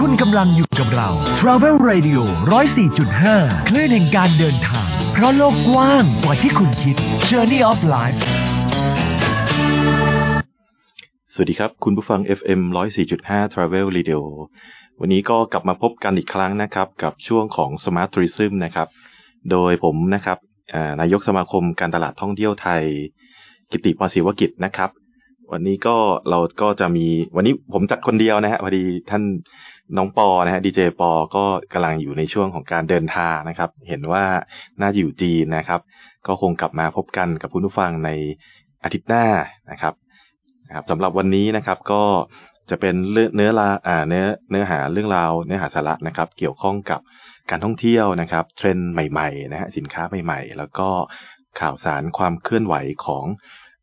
คุณกำลังอยู่กับเรา Travel Radio 104.5 คลื่นแห่งการเดินทาง เพราะโลกกว้างกว่าที่คุณคิด Journey of Life สวัสดีครับ คุณผู้ฟัง FM 104.5 Travel Radio วันนี้ก็กลับมาพบกันอีกครั้งนะครับ กับช่วงของ Smart Tourism นะครับ โดยผมนะครับนายกสมาคมการตลาดท่องเที่ยวไทย กิติปศิวกิจนะครับ วันนี้ก็เราก็จะมีวันนี้ผมจัดคนเดียวนะฮะพอดีท่าน น้องปอนะฮะดีเจปอก็กำลังอยู่ในช่วงของการเดินทางนะครับ เห็นว่าน่าอยู่จีนนะครับ ก็คงกลับมาพบกันกับคุณผู้ฟังในอาทิตย์หน้านะครับนะครับสำหรับวันนี้นะครับก็จะเป็นเนื้อลาอ่าเนื้อเนื้อหาเรื่องราวเนื้อหาสาระนะครับ เกี่ยวข้องกับการท่องเที่ยวนะครับ เทรนด์ใหม่ๆนะฮะสินค้าใหม่ ๆ แล้วก็ข่าวสารความเคลื่อนไหวของ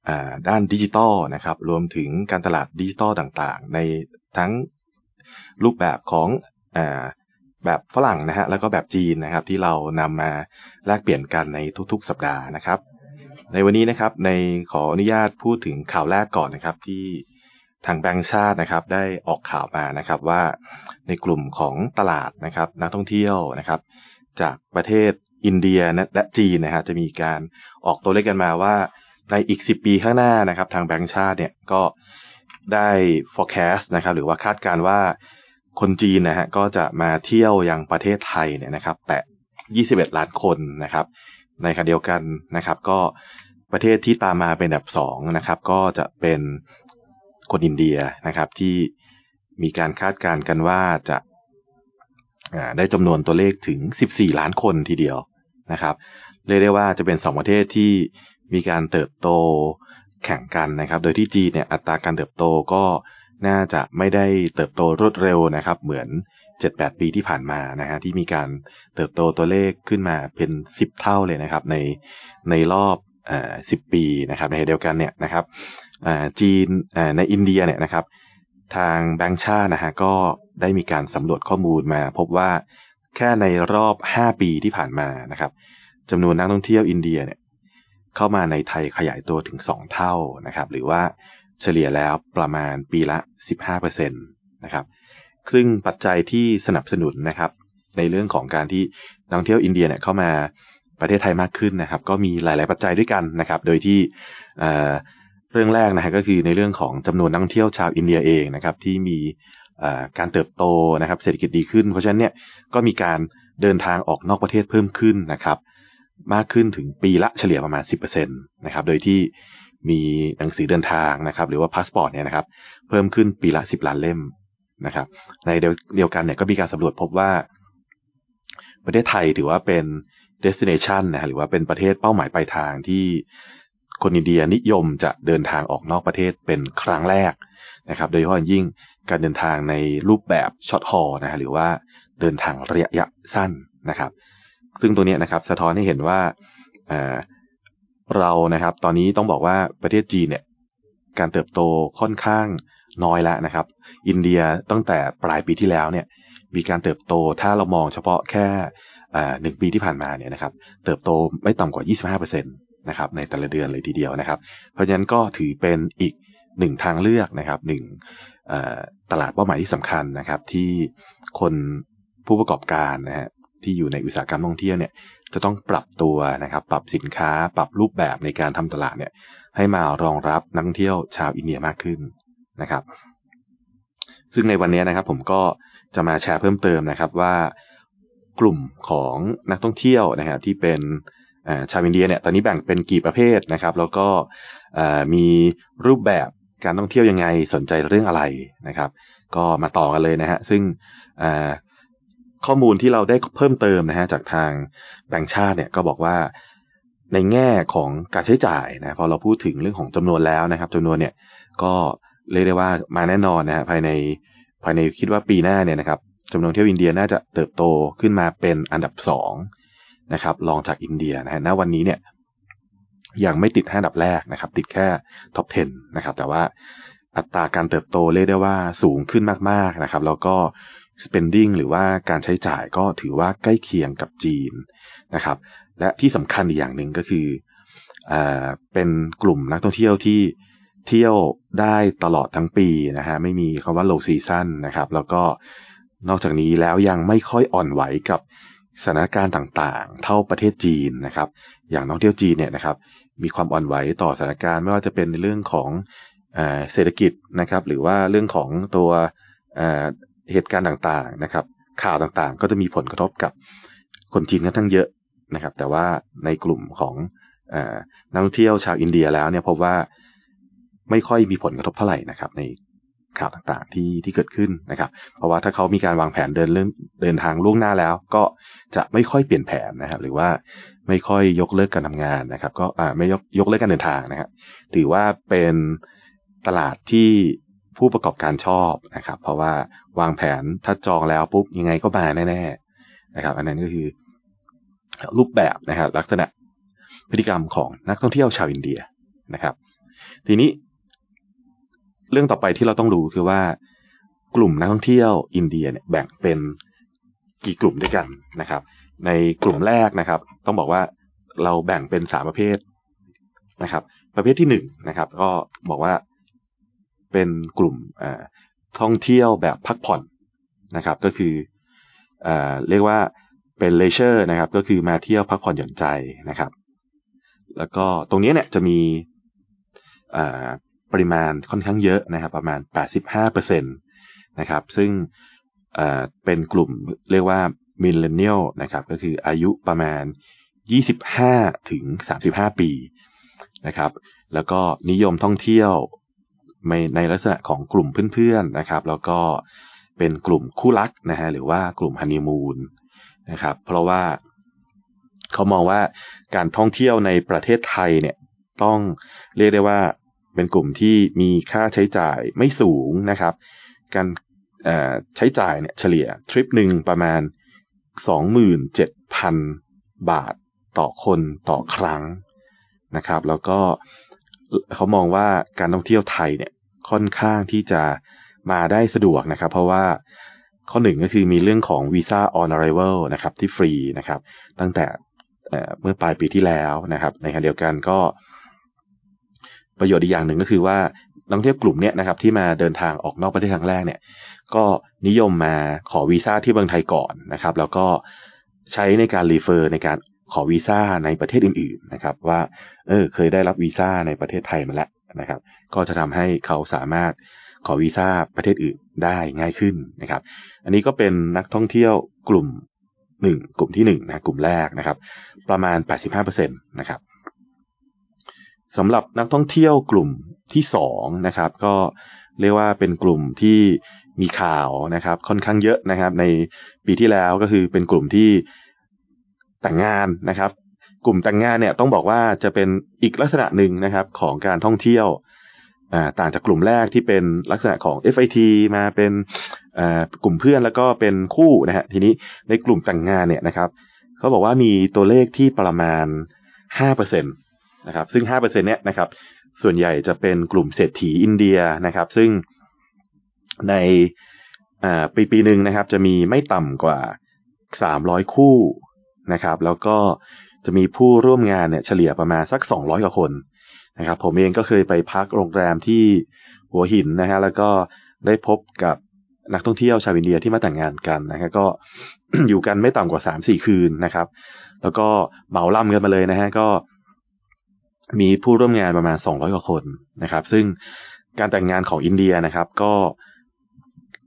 อด้านดิจิตอลนะครับ รวมถึงการตลาดดิจิตอลต่างๆ ในทั้ง รูปแบบของอ่าแบบฝรั่งนะฮะแล้วก็แบบจีนนะครับ ที่เรานำมาแลกเปลี่ยนกันในทุกๆ สัปดาห์นะครับ ในวันนี้นะครับในขออนุญาตพูดถึงข่าวแรกก่อนนะครับ ที่ทางแบงก์ชาตินะครับ ได้ออกข่าวมานะครับว่าในกลุ่มของตลาดนะครับ นักท่องเที่ยวนะครับ จากประเทศอินเดียและจีนนะฮะจะมีการออกตัวเลขกันมาว่า ในอีก 10 ปีข้างหน้านะครับ ทางแบงก์ชาติเนี่ยก็ได้ forecast นะครับ หรือว่าคาดการณ์ว่า คนจีนนะฮะก็จะมาเที่ยวยังประเทศไทยเนี่ยนะครับ แตะ 21 ล้านคนนะครับ ในขณะเดียวกันนะครับ ก็ประเทศที่ตามมาเป็นอันดับสองนะครับ ก็จะเป็นคนอินเดียนะครับ ที่มีการคาดการณ์กันว่าจะได้จำนวนตัวเลขถึง 14 ล้านคนทีเดียวนะครับ เรียกได้ว่าจะเป็นสองประเทศที่มีการเติบโตแข่งกันนะครับ โดยที่จีนเนี่ยอัตราการเติบโตก็ น่าจะไม่ได้เติบโตรวดเร็วนะครับ เหมือน 7-8 ปีที่ผ่านมานะฮะที่มีการเติบโตตัวเลขขึ้นมาเป็น 10 เท่าเลยนะครับ ในในรอบอ่า10 ปีนะครับ ในเดียวกันเนี่ยนะครับอ่าจีนอ่าในอินเดียเนี่ยนะครับ ทางแบงก์ชาตินะฮะก็ได้มีการสำรวจข้อมูลมา พบว่าแค่ในรอบ 5 ปีที่ผ่านมานะครับจำนวนนักท่องเที่ยวอินเดียเนี่ยเข้ามาในไทยขยายตัวถึง 2 เท่านะครับ หรือว่า เฉลี่ยแล้วประมาณปีละ 15%นะครับ ซึ่งปัจจัยที่สนับสนุนนะครับ ในเรื่องของการที่นักท่องเที่ยวอินเดียเนี่ยเข้ามาประเทศไทยมากขึ้นนะครับ ก็มีหลาย ๆ ปัจจัยด้วยกันนะครับ โดยที่เรื่องแรกนะฮะก็คือในเรื่องของจำนวนนักท่องเที่ยวชาวอินเดียเองนะครับ ที่มีการเติบโตนะครับ เศรษฐกิจดีขึ้น เพราะฉะนั้นเนี่ยก็มีการเดินทางออกนอกประเทศเพิ่มขึ้นนะครับ มากขึ้นถึงปีละเฉลี่ยประมาณ 10%นะครับ โดยที่ มีหนังสือเดินทางนะครับ หรือว่าพาสปอร์ตเนี่ยนะครับ เพิ่มขึ้นปีละ10ล้านเล่มนะครับ ในเดียวกันเนี่ยก็มีการสำรวจพบว่า ประเทศไทยถือว่าเป็น destination นะฮะหรือว่าเป็นประเทศเป้าหมายปลายทางที่คนอินเดียนิยมจะเดินทางออกนอกประเทศเป็นครั้งแรกนะครับ โดยเฉพาะยิ่งการเดินทางในรูปแบบช็อตฮอลนะฮะหรือว่าเดินทางระยะสั้นนะครับ ซึ่งตัวเนี้ยนะครับ สะท้อนให้เห็นว่า เรานะครับ ตอนนี้ต้องบอกว่าประเทศจีนเนี่ยการเติบโตค่อนข้างน้อยแล้วนะครับ อินเดียตั้งแต่ปลายปีที่แล้วเนี่ยมีการเติบโตถ้าเรามองเฉพาะแค่หนึ่งปีที่ผ่านมาเนี่ยนะครับ เติบโตไม่ต่ำกว่า 25%นะครับในแต่ละเดือนเลยทีเดียวนะครับ เพราะฉะนั้นก็ถือเป็นอีกหนึ่งทางเลือกนะครับหนึ่งตลาดเป้าหมายที่สำคัญนะครับ ที่คนผู้ประกอบการนะฮะที่อยู่ในอุตสาหกรรมท่องเที่ยวเนี่ย จะต้องปรับตัวนะครับ ปรับสินค้า ปรับรูปแบบในการทำตลาดเนี่ย ให้มารองรับนักท่องเที่ยวชาวอินเดียมากขึ้นนะครับ ซึ่งในวันนี้นะครับ ผมก็จะมาแชร์เพิ่มเติมนะครับว่ากลุ่มของนักท่องเที่ยวนะฮะที่เป็นชาวอินเดียเนี่ยตอนนี้แบ่งเป็นกี่ประเภทนะครับ แล้วก็มีรูปแบบการท่องเที่ยวยังไงสนใจเรื่องอะไรนะครับ ก็มาต่อกันเลยนะฮะซึ่ง ข้อมูลที่เราได้เพิ่มเติมนะฮะจากทางแบงก์ชาติเนี่ยก็บอกว่าในแง่ของการใช้จ่ายนะพอเราพูดถึงเรื่องของจำนวนแล้วนะครับจำนวนเนี่ยก็เรียกได้ว่ามาแน่นอนนะฮะภายในภายในคิดว่าปีหน้าเนี่ยนะครับจำนวนเที่ยวอินเดียน่าจะเติบโตขึ้นมาเป็นอันดับสองนะครับรองจากอินเดียนะฮะณวันนี้เนี่ยยังไม่ติดห้าอันดับแรกนะครับ ติดแค่ท็อป 10 นะครับ แต่ว่าอัตราการเติบโตเรียกได้ว่าสูงขึ้นมากๆนะครับ แล้วก็ spending หรือว่าการใช้จ่ายก็ถือว่าใกล้เคียงกับจีนนะครับ และที่สำคัญอีกอย่างหนึ่งก็คืออ่าเป็นกลุ่มนักท่องเที่ยวที่เที่ยวได้ตลอดทั้งปีนะฮะไม่มีคำว่า low season นะครับ แล้วก็นอกจากนี้แล้วยังไม่ค่อยอ่อนไหวกับสถานการณ์ต่างๆ เท่าประเทศจีนนะครับ อย่างนักท่องเที่ยวจีนเนี่ยนะครับ มีความอ่อนไหวต่อสถานการณ์ไม่ว่าจะเป็นในเรื่องของเศรษฐกิจนะครับ หรือว่าเรื่องของตัว เหตุการณ์ต่างๆนะครับ ข่าวต่างๆ ก็จะมีผลกระทบกับคนจีนกันทั้งเยอะนะครับ แต่ว่าในกลุ่มของนักท่องเที่ยวชาวอินเดียแล้วเนี่ยพบว่าไม่ค่อยมีผลกระทบเท่าไหร่นะครับ ในข่าวต่างๆที่ที่เกิดขึ้นนะครับ เพราะว่าถ้าเขามีการวางแผนเดินเรื่องเดินทางล่วงหน้าแล้ว ก็จะไม่ค่อยเปลี่ยนแผนนะครับ หรือว่าไม่ค่อยยกเลิกการทำงานนะครับ ก็อ่าไม่ยกยกเลิกการเดินทางนะครับถือว่าเป็นตลาดที่ ผู้ประกอบการชอบนะครับ เพราะว่าวางแผนถ้าจองแล้วปุ๊บยังไงก็มาแน่ๆนะครับ อันนั้นก็คือรูปแบบนะครับ ลักษณะพฤติกรรมของนักท่องเที่ยวชาวอินเดียนะครับ ทีนี้ เรื่องต่อไปที่เราต้องรู้คือว่ากลุ่มนักท่องเที่ยวอินเดียเนี่ยแบ่งเป็นกี่กลุ่มด้วยกันนะครับ ในกลุ่มแรกนะครับ ต้องบอกว่าเราแบ่งเป็นสามประเภทนะครับ ประเภทที่หนึ่งนะครับ ก็บอกว่า เป็นกลุ่มท่องเที่ยวแบบพักผ่อนนะครับ ก็คืออเรียกว่าเป็น leisure นะครับ ก็คือมาเที่ยวพักผ่อนหย่อนใจนะครับ แล้วก็ตรงนี้เนี่ยจะมีปริมาณค่อนข้างเยอะนะครับ ประมาณ 85%นะครับ ซึ่งเป็นกลุ่มเรียกว่า millennial นะครับ ก็คืออายุประมาณ 25 ถึง 35 ปีนะครับ แล้วก็นิยมท่องเที่ยว ในในลักษณะของกลุ่มเพื่อนๆนะครับ แล้วก็เป็นกลุ่มคู่รักนะฮะหรือว่ากลุ่มฮันนีมูนนะครับ เพราะว่าเขามองว่าการท่องเที่ยวในประเทศไทยเนี่ยต้องเรียกได้ว่าเป็นกลุ่มที่มีค่าใช้จ่ายไม่สูงนะครับ การใช้จ่ายเนี่ยเฉลี่ยทริปหนึ่งประมาณสองหมื่นเจ็ดพันบาทต่อคนต่อครั้งนะครับ แล้วก็ เขามองว่าการท่องเที่ยวไทยเนี่ยค่อนข้างที่จะมาได้สะดวกนะครับ เพราะว่าข้อหนึ่งก็คือมีเรื่องของวีซ่า on arrival นะครับที่ฟรีนะครับ ตั้งแต่เมื่อปลายปีที่แล้วนะครับ ในขณะเดียวกันก็ ประโยชน์อีกอย่างหนึ่งก็คือว่านักท่องเที่ยวกลุ่มเนี้ยนะครับ ที่มาเดินทางออกนอกประเทศครั้งแรกเนี่ย ก็นิยมมาขอวีซ่าที่เมืองไทยก่อนนะครับ แล้วก็ใช้ในการรีเฟอร์ในการ ขอวีซ่าในประเทศอื่นๆนะครับ ว่าเออเคยได้รับวีซ่าในประเทศไทยมาแล้วนะครับ ก็จะทำให้เขาสามารถขอวีซ่าประเทศอื่นได้ง่ายขึ้นนะครับ อันนี้ก็เป็นนักท่องเที่ยวกลุ่มหนึ่งกลุ่มที่หนึ่งนะกลุ่มแรกนะครับ ประมาณแปดสิบห้าเปอร์เซ็นตนะครับสำหรับนักท่องเที่ยวกลุ่มที่สองนะครับ ก็เรียกว่าเป็นกลุ่มที่มีข่าวนะครับ ค่อนข้างเยอะนะครับ ในปีที่แล้วก็คือเป็นกลุ่มที่ แต่งงานนะครับ กลุ่มแต่งงานเนี่ยต้องบอกว่าจะเป็นอีกลักษณะหนึ่งนะครับของการท่องเที่ยวต่างจากกลุ่มแรกที่เป็นลักษณะของ FIT มาเป็นกลุ่มเพื่อนแล้วก็เป็นคู่นะฮะทีนี้ในกลุ่มแต่งงานเนี่ยนะครับเขาบอกว่ามีตัวเลขที่ประมาณห้าเปอร์เซ็นตนะครับซึ่งห้าเปอร์เซ็นเนี่ยนะครับ ส่วนใหญ่จะเป็นกลุ่มเศรษฐีอินเดียนะครับ ซึ่งในปีปีหนึ่งนะครับ จะมีไม่ต่ำกว่าสามร้อยคู่ นะครับ แล้วก็จะมีผู้ร่วมงานเนี่ยเฉลี่ยประมาณสักสองร้อยกว่าคนนะครับ ผมเองก็เคยไปพักโรงแรมที่หัวหินนะฮะแล้วก็ได้พบกับนักท่องเที่ยวชาวอินเดียที่มาแต่งงานกันนะฮะก็อยู่กันไม่ต่ำกว่าสามสี่คืนนะครับ แล้วก็เหมาล่ำกันมาเลยนะฮะก็มีผู้ร่วมงานประมาณสองร้อยกว่าคนนะครับ ซึ่งการแต่งงานของอินเดียนะครับ ก็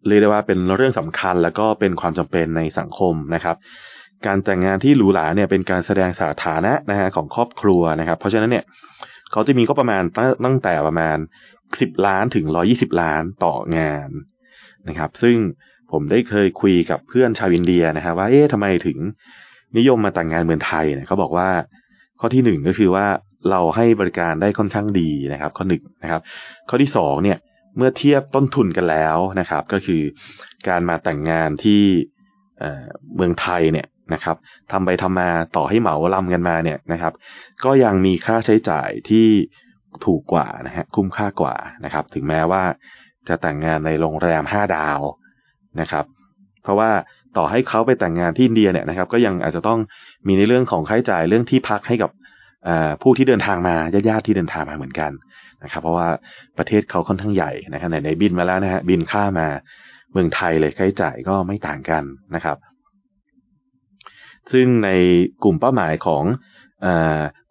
เรียกได้ว่าเป็นเรื่องสำคัญแล้วก็เป็นความจำเป็นในสังคมนะครับ การแต่งงานที่หรูหราเนี่ยเป็นการแสดงสถานะนะฮะของครอบครัวนะครับ เพราะฉะนั้นเนี่ยเขาจะมีก็ประมาณตั้งแต่ประมาณสิบล้านถึงร้อยี่สิบล้านต่องานนะครับ ซึ่งผมได้เคยคุยกับเพื่อนชาวอินเดียนะครับว่าเอ๊ะทำไมถึงนิยมมาแต่งงานเมืองไทยเนี่ยเขาบอกว่า ข้อที่หนึ่งก็คือว่าเราให้บริการได้ค่อนข้างดีนะครับ ข้อหนึ่งนะครับ ข้อที่สองเนี่ยเมื่อเทียบต้นทุนกันแล้วนะครับ ก็คือการมาแต่งงานที่เมืองไทยเนี่ย นะครับทำไปทำมาต่อให้เหมาลำกันมาเนี่ยนะครับ ก็ยังมีค่าใช้จ่ายที่ถูกกว่านะฮะคุ้มค่ากว่านะครับ ถึงแม้ว่าจะแต่งงานในโรงแรมห้าดาวนะครับ เพราะว่าต่อให้เขาไปแต่งงานที่อินเดียเนี่ยนะครับ ก็ยังอาจจะต้องมีในเรื่องของค่าใช้จ่ายเรื่องที่พักให้กับผู้ที่เดินทางมาญาติๆที่เดินทางมาเหมือนกันนะครับ เพราะว่าประเทศเขาค่อนข้างใหญ่นะครับไหนๆบินมาแล้วนะฮะบินค่ามาเมืองไทยเลยค่าใช้จ่ายก็ไม่ต่างกันนะครับ ซึ่งในกลุ่มเป้าหมายของอ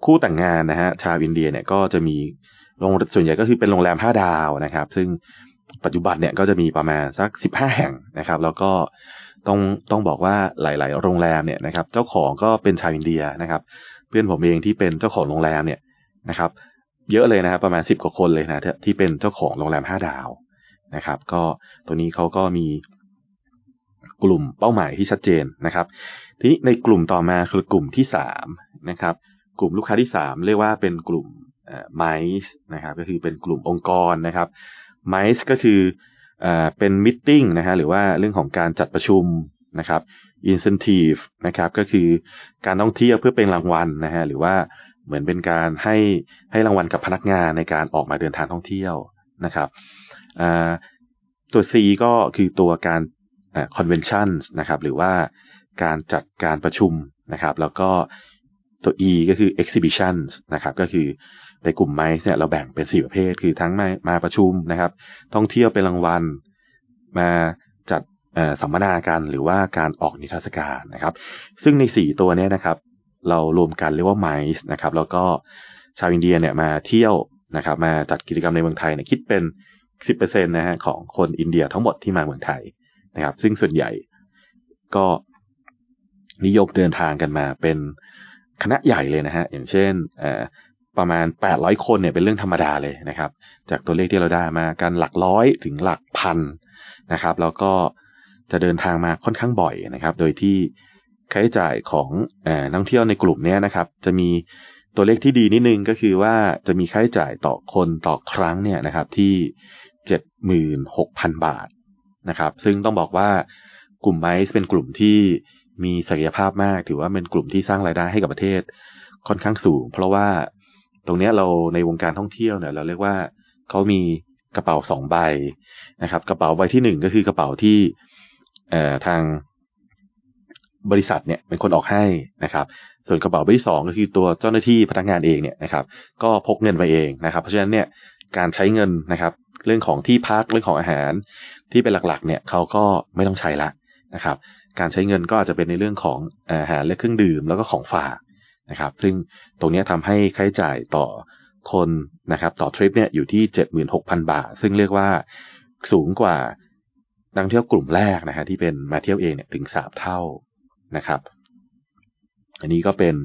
คู่แต่งงานนะฮะชาวอินเดียเนี่ยก็จะมีโรงส่วนใหญ่ก็คือเป็นโรงแรมห้าดาวนะครับ ซึ่งปัจจุบันเนี่ยก็จะมีประมาณสักสิบห้าแห่งนะครับ แล้วก็ต้องต้องบอกว่าหลาย ๆ โรงแรมเนี่ยนะครับ เจ้าของก็เป็นชาวอินเดียนะครับ เพื่อนผมเองที่เป็นเจ้าของโรงแรมเนี่ยนะครับ เยอะเลยนะครับประมาณสิบกว่าคนเลยนะที่เป็นเจ้าของโรงแรมห้าดาวนะครับ ก็ตัวนี้เขาก็มีกลุ่มเป้าหมายที่ชัดเจนนะครับ ทีนี้ในกลุ่มต่อมาคือกลุ่มที่สามนะครับ กลุ่มลูกค้าที่สามเรียกว่าเป็นกลุ่มไมซ์นะครับก็คือเป็นกลุ่มองค์กรนะครับไมซ์ก็คือเป็นมิ팅นะฮะหรือว่าเรื่องของการจัดประชุมนะครับ incentive นะครับก็คือการท่องเที่ยวเพื่อเป็นรางวัลนะฮะหรือว่าเหมือนเป็นการให้ให้รางวัลกับพนักงานในการออกมาเดินทางท่องเที่ยวนะครับตัว C ก็คือตัวการ convention นะครับหรือว่า การจัดการประชุมนะครับ แล้วก็ตัว E ก็คือ exhibition นะครับก็คือในกลุ่มไมซ์เนี่ยเราแบ่งเป็นสี่ประเภท คือทั้งมามาประชุมนะครับ ท่องเที่ยวเป็นรางวัล มาจัดสัมมนากันหรือว่าการออกนิทรรศการนะครับ ซึ่งในสี่ตัวนี้นะครับ เรารวมกันเรียกว่าไมซ์นะครับ แล้วก็ชาวอินเดียเนี่ยมาเที่ยวนะครับ มาจัดกิจกรรมในเมืองไทยเนี่ยคิดเป็นสิบเปอร์เซ็นตนะฮะของคนอินเดียทั้งหมดที่มาเมืองไทยนะครับ ซึ่งส่วนใหญ่ก็ นิยมเดินทางกันมาเป็นคณะใหญ่เลยนะฮะ อย่างเช่นประมาณ 800 คนเนี่ยเป็นเรื่องธรรมดาเลยนะครับ จากตัวเลขที่เราได้มาการหลักร้อยถึงหลักพันนะครับ แล้วก็จะเดินทางมาค่อนข้างบ่อยนะครับ โดยที่ค่าใช้จ่ายของนักท่องเที่ยวในกลุ่มนี้นะครับ จะมีตัวเลขที่ดีนิดนึงก็คือว่าจะมีค่าใช้จ่ายต่อคนต่อครั้งเนี่ยนะครับที่เจ็ดหมื่นหกพันบาทนะครับ ซึ่งต้องบอกว่ากลุ่มไมซ์เป็นกลุ่มที่ มีศักยภาพมาก ถือว่าเป็นกลุ่มที่สร้างรายได้ให้กับประเทศค่อนข้างสูง เพราะว่าตรงนี้เราในวงการท่องเที่ยวเนี่ย เราเรียกว่าเขามีกระเป๋าสองใบนะครับ กระเป๋าใบที่หนึ่งก็คือกระเป๋าที่เอ่อทางบริษัทเนี่ยเป็นคนออกให้นะครับ ส่วนกระเป๋าใบที่สองก็คือตัวเจ้าหน้าที่พนักงานเองเนี่ยนะครับ ก็พกเงินไปเองนะครับ เพราะฉะนั้นเนี่ยการใช้เงินนะครับ เรื่องของที่พักเรื่องของอาหารที่เป็นหลักๆ เนี่ยเขาก็ไม่ต้องใช้ละนะครับ การใช้เงินก็อาจจะเป็นในเรื่องของอาหารและเครื่องดื่มแล้วก็ของฝากนะครับ ซึ่งตรงนี้ทำให้ค่าใช้จ่ายต่อคนนะครับ ต่อทริปเนี่ยอยู่ที่เจ็ดหมื่นหกพันบาท ซึ่งเรียกว่าสูงกว่านักเที่ยวกลุ่มแรกนะฮะที่เป็นมาเที่ยวเองเนี่ยถึงสามเท่านะครับ อันนี้ก็เป็น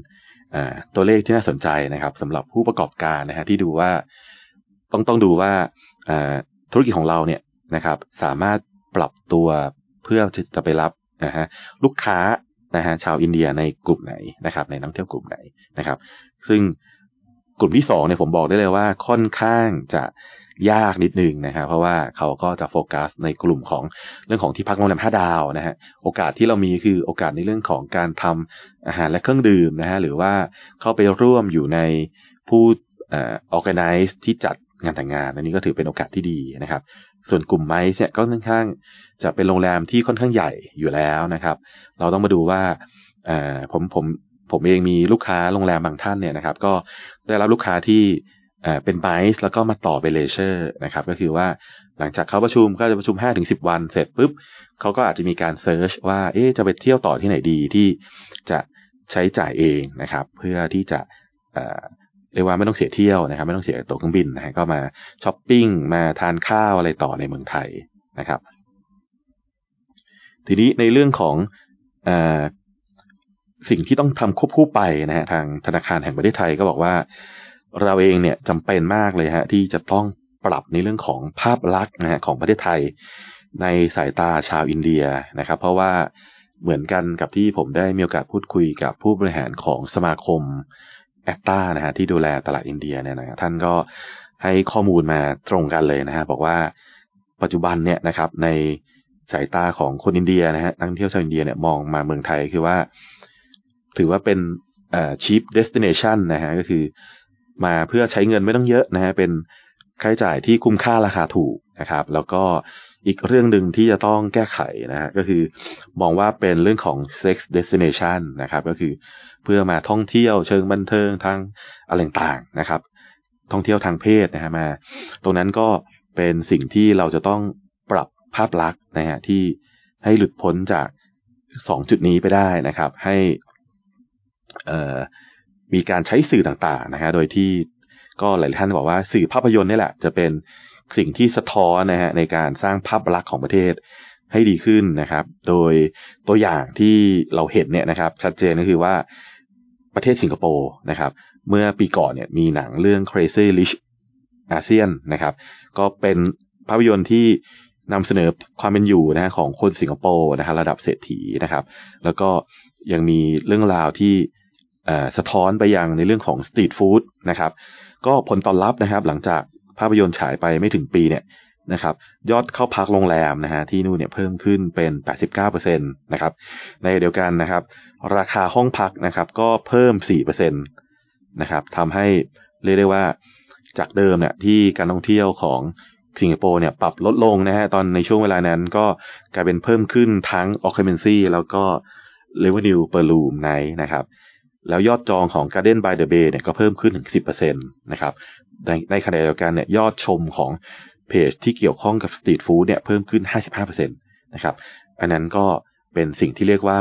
ตัวเลขที่น่าสนใจนะครับสำหรับผู้ประกอบการนะฮะที่ดูว่าต้องต้องดูว่าธุรกิจของเราเนี่ยนะครับ สามารถปรับตัวเพื่อจะไปรับ นะฮะลูกค้านะฮะชาวอินเดียในกลุ่มไหนนะครับ ในนักเที่ยวกลุ่มไหนนะครับ ซึ่งกลุ่มที่สองเนี่ยผมบอกได้เลยว่าค่อนข้างจะยากนิดนึงนะครับเพราะว่าเขาก็จะโฟกัสในกลุ่มของเรื่องของที่พักโรงแรมห้าดาวนะฮะโอกาสที่เรามีคือโอกาสในเรื่องของการทำอาหารและเครื่องดื่มนะฮะหรือว่าเข้าไปร่วมอยู่ในผู้เอ่อ organize ที่จัดงานแต่งงาน อันนี้ก็ถือเป็นโอกาสที่ดีนะครับ ส่วนกลุ่มไมซ์เนี่ยก็ค่อนข้างจะเป็นโรงแรมที่ค่อนข้างใหญ่อยู่แล้วนะครับ เราต้องมาดูว่าผมผมผมเองมีลูกค้าโรงแรมบางท่านเนี่ยนะครับ ก็ได้รับลูกค้าที่เป็น MICE แล้วก็มาต่อเป็น leisure นะครับ ก็คือว่าหลังจากเขาประชุมก็จะประชุมห้าถึงสิบวันเสร็จปุ๊บเขาก็อาจจะมีการ search ว่าเอ๊จะไปเที่ยวต่อที่ไหนดีที่จะใช้จ่ายเองนะครับ เพื่อที่จะ เรียกว่าไม่ต้องเสียเที่ยวนะครับ ไม่ต้องเสียตั๋วเครื่องบินนะฮะก็มาช้อปปิ้งมาทานข้าวอะไรต่อในเมืองไทยนะครับ ทีนี้ในเรื่องของอสิ่งที่ต้องทำควบคู่ไปนะฮะทางธนาคารแห่งประเทศไทยก็บอกว่า เราเองเนี่ยจำเป็นมากเลยฮะที่จะต้องปรับในเรื่องของภาพลักษณ์นะฮะของประเทศไทย ในสายตาชาวอินเดียนะครับ เพราะว่าเหมือนกันกับที่ผมได้มีโอกาสพูดคุยกับผู้บริหารของสมาคม แอคตานะฮะที่ดูแลตลาดอินเดียเนี่ยนะท่านก็ให้ข้อมูลมาตรงกันเลยนะฮะบอกว่าปัจจุบันเนี่ยนะครับในสายตาของคนอินเดียนะฮะนักท่องเที่ยวชาวอินเดียเนี่ยมองมาเมืองไทยคือว่า ถือว่าเป็นเอ่อ cheap destination นะฮะก็คือมาเพื่อใช้เงินไม่ต้องเยอะนะฮะเป็นค่าใช้จ่ายที่คุ้มค่าราคาถูกนะครับ แล้วก็อีกเรื่องหนึ่งที่จะต้องแก้ไขนะฮะก็คือมองว่าเป็นเรื่องของ sex destination นะครับ ก็คือ พื่อมาท่องเที่ยวเชิงบันเทิงทางอะไรต่างๆนะครับ ท่องเที่ยวทางเพศนะฮะมา ตรงนั้นก็เป็นสิ่งที่เราจะต้องปรับภาพลักษณ์นะฮะที่ให้หลุดพ้นจากสองจุดนี้ไปได้นะครับ ให้มีการใช้สื่อต่างๆนะฮะโดยที่ก็หลายท่านบอกว่าสื่อภาพยนตร์นี่แหละ จะเป็นสิ่งที่สะท้อนนะฮะในการสร้างภาพลักษณ์ของประเทศให้ดีขึ้นนะครับ โดยตัวอย่างที่เราเห็นเนี่ยนะครับ ชัดเจนก็คือว่า ประเทศสิงคโปร์นะครับ เมื่อปีก่อนเนี่ยมีหนังเรื่อง Crazy Rich อาเซียนนะครับ ก็เป็นภาพยนตร์ที่นำเสนอความเป็นอยู่นะของคนสิงคโปร์นะครับระดับเศรษฐีนะครับ แล้วก็ยังมีเรื่องราวที่สะท้อนไปยังในเรื่องของสตรีทฟู้ดนะครับ ก็ผลตอบรับนะครับ หลังจากภาพยนตร์ฉายไปไม่ถึงปีเนี่ย นะครับยอดเข้าพักโรงแรมนะฮะที่นู่นเนี่ยเพิ่มขึ้นเป็น 89%นะครับในเดียวกันนะครับ ราคาห้องพักนะครับก็เพิ่ม 4%นะครับทำให้เรียกได้ว่าจากเดิมเนี่ยที่การท่องเที่ยวของสิงคโปร์เนี่ยปรับลดลงนะฮะตอนในช่วงเวลานั้นก็กลายเป็นเพิ่มขึ้นทั้ง occupancy แล้วก็ revenue per room night นะครับแล้วยอดจองของ Garden by the Bay เนี่ยก็เพิ่มขึ้นถึง 10%นะครับในในขณะเดียวกันเนี่ยยอดชมของ เพจที่เกี่ยวข้องกับสตรีทฟู้ดเนี่ยเพิ่มขึ้น 55%นะครับ อันนั้นก็เป็นสิ่งที่เรียกว่า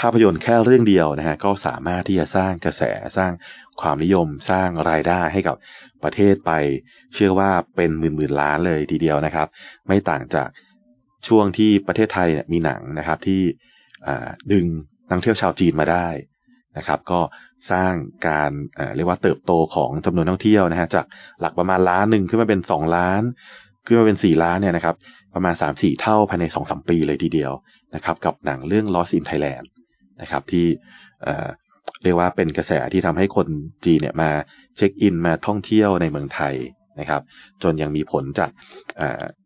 ภาพยนตร์แค่เรื่องเดียวนะฮะก็สามารถที่จะสร้างกระแสสร้างความนิยมสร้างรายได้ให้กับประเทศไป เชื่อว่าเป็นหมื่นหมื่นล้านเลยทีเดียวนะครับ ไม่ต่างจากช่วงที่ประเทศไทยเนี่ยมีหนังนะครับที่ดึงนักเที่ยวชาวจีนมาได้นะครับ ก็ สร้างการเรียกว่าเติบโตของจำนวนนักเที่ยวนะฮะจากหลักประมาณล้านหนึ่งขึ้นมาเป็นสองล้านขึ้นมาเป็นสี่ล้านเนี่ยนะครับ ประมาณสามสี่เท่าภายในสองสมปีเลยทีเดียวนะครับ กับหนังเรื่อง Lost in Thailand นะครับที่เรียกว่าเป็นกระแสที่ทำให้คนจีนเนี่ยมาเช็คอินมาท่องเที่ยวในเมืองไทยนะครับ จนยังมีผลจาก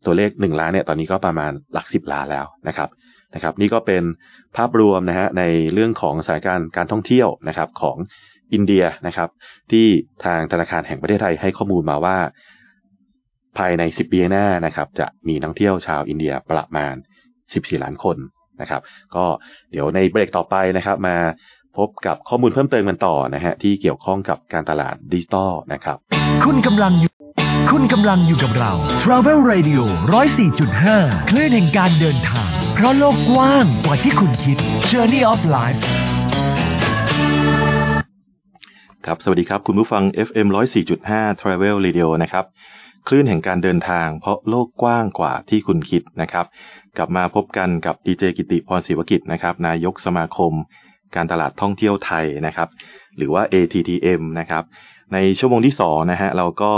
ตัวเลขหนึ่งล้านเนี่ยตอนนี้ก็ประมาณหลักสิบล้านแล้วนะครับ นะครับ นี่ก็เป็นภาพรวมนะฮะในเรื่องของสถานการณ์การท่องเที่ยวนะครับของอินเดียนะครับ ที่ทางธนาคารแห่งประเทศไทยให้ข้อมูลมาว่า ภายในสิบปีหน้านะครับ จะมีนักเที่ยวชาวอินเดียประมาณสิบสี่ล้านคนนะครับ ก็เดี๋ยวในเบรกต่อไปนะครับมาพบกับข้อมูลเพิ่มเติมกันต่อนะฮะที่เกี่ยวข้องกับการตลาดดิจิตอลนะครับ คุณกำลังอยู่ คุณกำลังอยู่กับเรา Travel Radio 104.5 คลื่นแห่งการเดินทาง เพราะโลกกว้างกว่าที่คุณคิด Journey of Life ครับ สวัสดีครับ คุณผู้ฟัง FM 104.5 Travel Radio นะครับ คลื่นแห่งการเดินทาง เพราะโลกกว้างกว่าที่คุณคิดนะครับ กลับมาพบกันกับดีเจกิติพรศิวกิจนะครับ นายกสมาคม การตลาดท่องเที่ยวไทยนะครับ หรือว่า ATTM นะครับในชั่วโมงที่สองนะฮะเราก็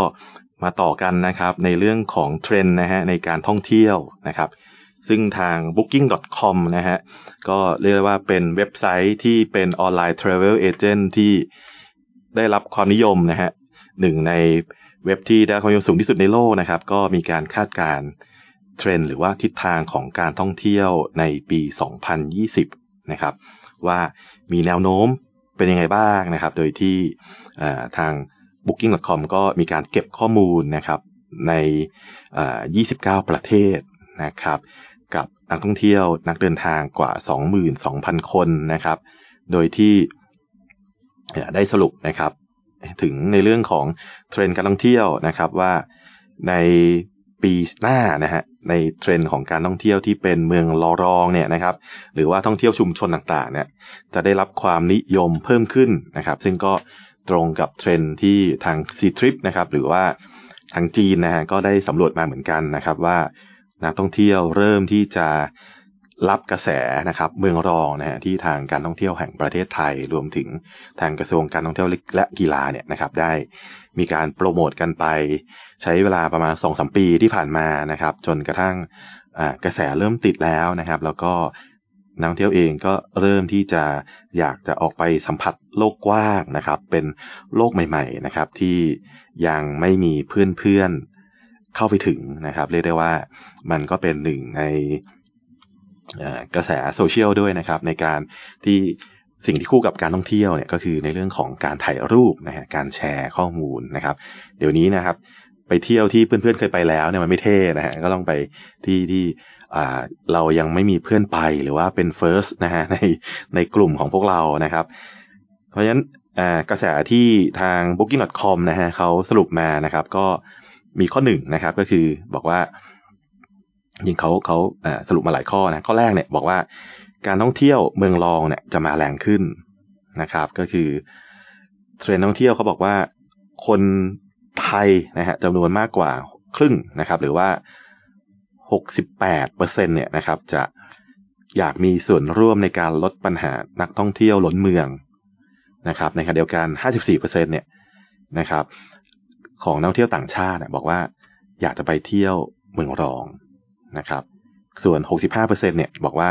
มาต่อกันนะครับในเรื่องของเทรนด์นะฮะในการท่องเที่ยวนะครับ ซึ่งทาง booking.com นะฮะก็เรียกว่าเป็นเว็บไซต์ที่เป็นออนไลน์ travel agent ที่ได้รับความนิยมนะฮะหนึ่งในเว็บที่ได้ความนิยมสูงที่สุดในโลกนะครับ ก็มีการคาดการเทรนด์หรือว่าทิศทางของการท่องเที่ยวในปี 2020 นะครับ ว่ามีแนวโน้มเป็นยังไงบ้างนะครับ โดยที่ทาง Booking.com ก็มีการเก็บข้อมูลนะครับใน 29 ประเทศนะครับ กับนักท่องเที่ยวนักเดินทางกว่า 22,000 คนนะครับ โดยที่ได้สรุปนะครับ ถึงในเรื่องของเทรนด์การท่องเที่ยวนะครับว่าในปีหน้านะฮะในเทรนด์ของการท่องเที่ยวที่เป็นเมืองรอรองเนี่ยนะครับ หรือว่าท่องเที่ยวชุมชนต่างๆเนี่ยจะได้รับความนิยมเพิ่มขึ้นนะครับ ซึ่งก็ ตรงกับเทรนที่ทางซีทริปนะครับหรือว่าทางจีนนะฮะก็ได้สำรวจมาเหมือนกันนะครับ ว่านักท่องเที่ยวเริ่มที่จะรับกระแสนะครับเมืองรองนะฮะที่ทางการท่องเที่ยวแห่งประเทศไทย รวมถึงทางกระทรวงการท่องเที่ยวและกีฬาเนี่ยนะครับ ได้มีการโปรโมทกันไป ใช้เวลาประมาณสองสมปีที่ผ่านมานะครับ จนกระทั่งกระแสเริ่มติดแล้วนะครับ แล้วก็ นักท่องเที่ยวเองก็เริ่มที่จะอยากจะออกไปสัมผัสโลกกว้างนะครับ เป็นโลกใหม่ ๆนะครับ ที่ยังไม่มีเพื่อนๆเข้าไปถึงนะครับ เรียกได้ว่ามันก็เป็นหนึ่งในกระแสโซเชียลด้วยนะครับ ในการที่สิ่งที่คู่กับการท่องเที่ยวเนี่ยก็คือในเรื่องของการถ่ายรูปนะฮะการแชร์ข้อมูลนะครับ เดี๋ยวนี้นะครับ ไปเที่ยวที่เพื่อนๆเคยไปแล้วเนี่ยมันไม่เท่นะฮะก็ต้องไปที่ที่ เรายังไม่มีเพื่อนไปหรือว่าเป็น first นะฮะในในกลุ่มของพวกเรานะครับ เพราะฉะนั้นกระแสที่ทาง booking.com นะฮะเขาสรุปมานะครับ ก็มีข้อหนึ่งนะครับ ก็คือบอกว่ายิงเขาเขาสรุปมาหลายข้อนะข้อแรกเนี่ยบอกว่าการท่องเที่ยวเมืองรองเนี่ยจะมาแรงขึ้นนะครับ ก็คือเทรนท่องเที่ยวเขาบอกว่าคนไทยนะฮะจำนวนมากกว่าครึ่งนะครับ หรือว่า หกสิบแปดเปอร์เซ็นเนี่ยนะครับจะอยากมีส่วนร่วมในการลดปัญหานักท่องเที่ยวล้นเมืองนะครับในขณะเดียวกันห้าสิบสี่เปอร์เซ็นเนี่ยนะครับ ของนักท่องเที่ยวต่างชาติบอกว่าอยากจะไปเที่ยวเมืองรองนะครับ ส่วนหกสิบห้าเปอร์เซ็นเนี่ยบอกว่า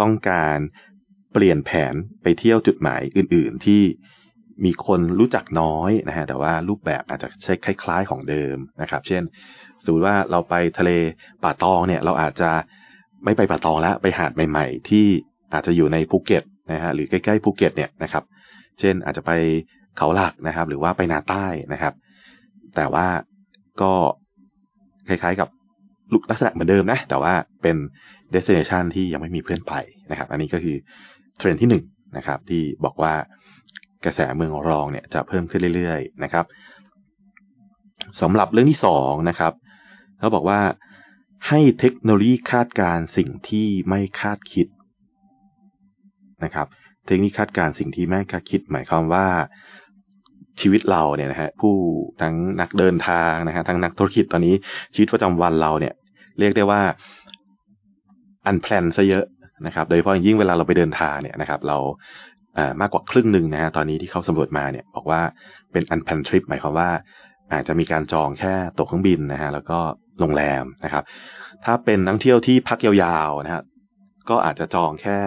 ต้องการเปลี่ยนแผนไปเที่ยวจุดหมายอื่น ๆ ที่มีคนรู้จักน้อยนะฮะแต่ว่ารูปแบบอาจจะใช้คล้าย ๆ ของเดิมนะครับ เช่น สมมติว่าเราไปทะเลป่าตองเนี่ย เราอาจจะไม่ไปป่าตองแล้วไปหาดใหม่ ๆ ที่อาจจะอยู่ในภูเก็ตนะฮะหรือใกล้ๆภูเก็ตเนี่ยนะครับ เช่นอาจจะไปเขาหลักนะครับ หรือว่าไปนาใต้นะครับ แต่ว่าก็คล้ายๆกับลักษณะเหมือนเดิมนะ แต่ว่าเป็น destination ที่ยังไม่มีเพื่อนไปนะครับ อันนี้ก็คือเทรนที่หนึ่งนะครับที่บอกว่ากระแสเมืองรองเนี่ยจะเพิ่มขึ้นเรื่อยๆนะครับสำหรับเรื่องที่สองนะครับ เขาบอกว่า ให้เทคโนโลยีคาดการสิ่งที่ไม่คาดคิดนะครับ เทคโนโลยีคาดการสิ่งที่ไม่คาดคิด หมายความว่าชีวิตเราเนี่ยนะฮะผู้ทั้งนักเดินทางนะฮะทั้งนักธุรกิจตอนนี้ ชีวิตประจำวันเราเนี่ย เรียกได้ว่า unplanned ซะเยอะนะครับ โดยเฉพาะยิ่งเวลาเราไปเดินทางเนี่ยนะครับ เรามากกว่าครึ่งหนึ่งนะฮะตอนนี้ที่เขาสำรวจมาเนี่ย บอกว่าเป็น unplanned trip หมายความว่า อาจจะมีการจองแค่ตั๋วเครื่องบินนะฮะแล้วก็ โรงแรมนะครับ ถ้าเป็นนักเที่ยวที่พักยาวๆนะฮะก็อาจจะจองแค่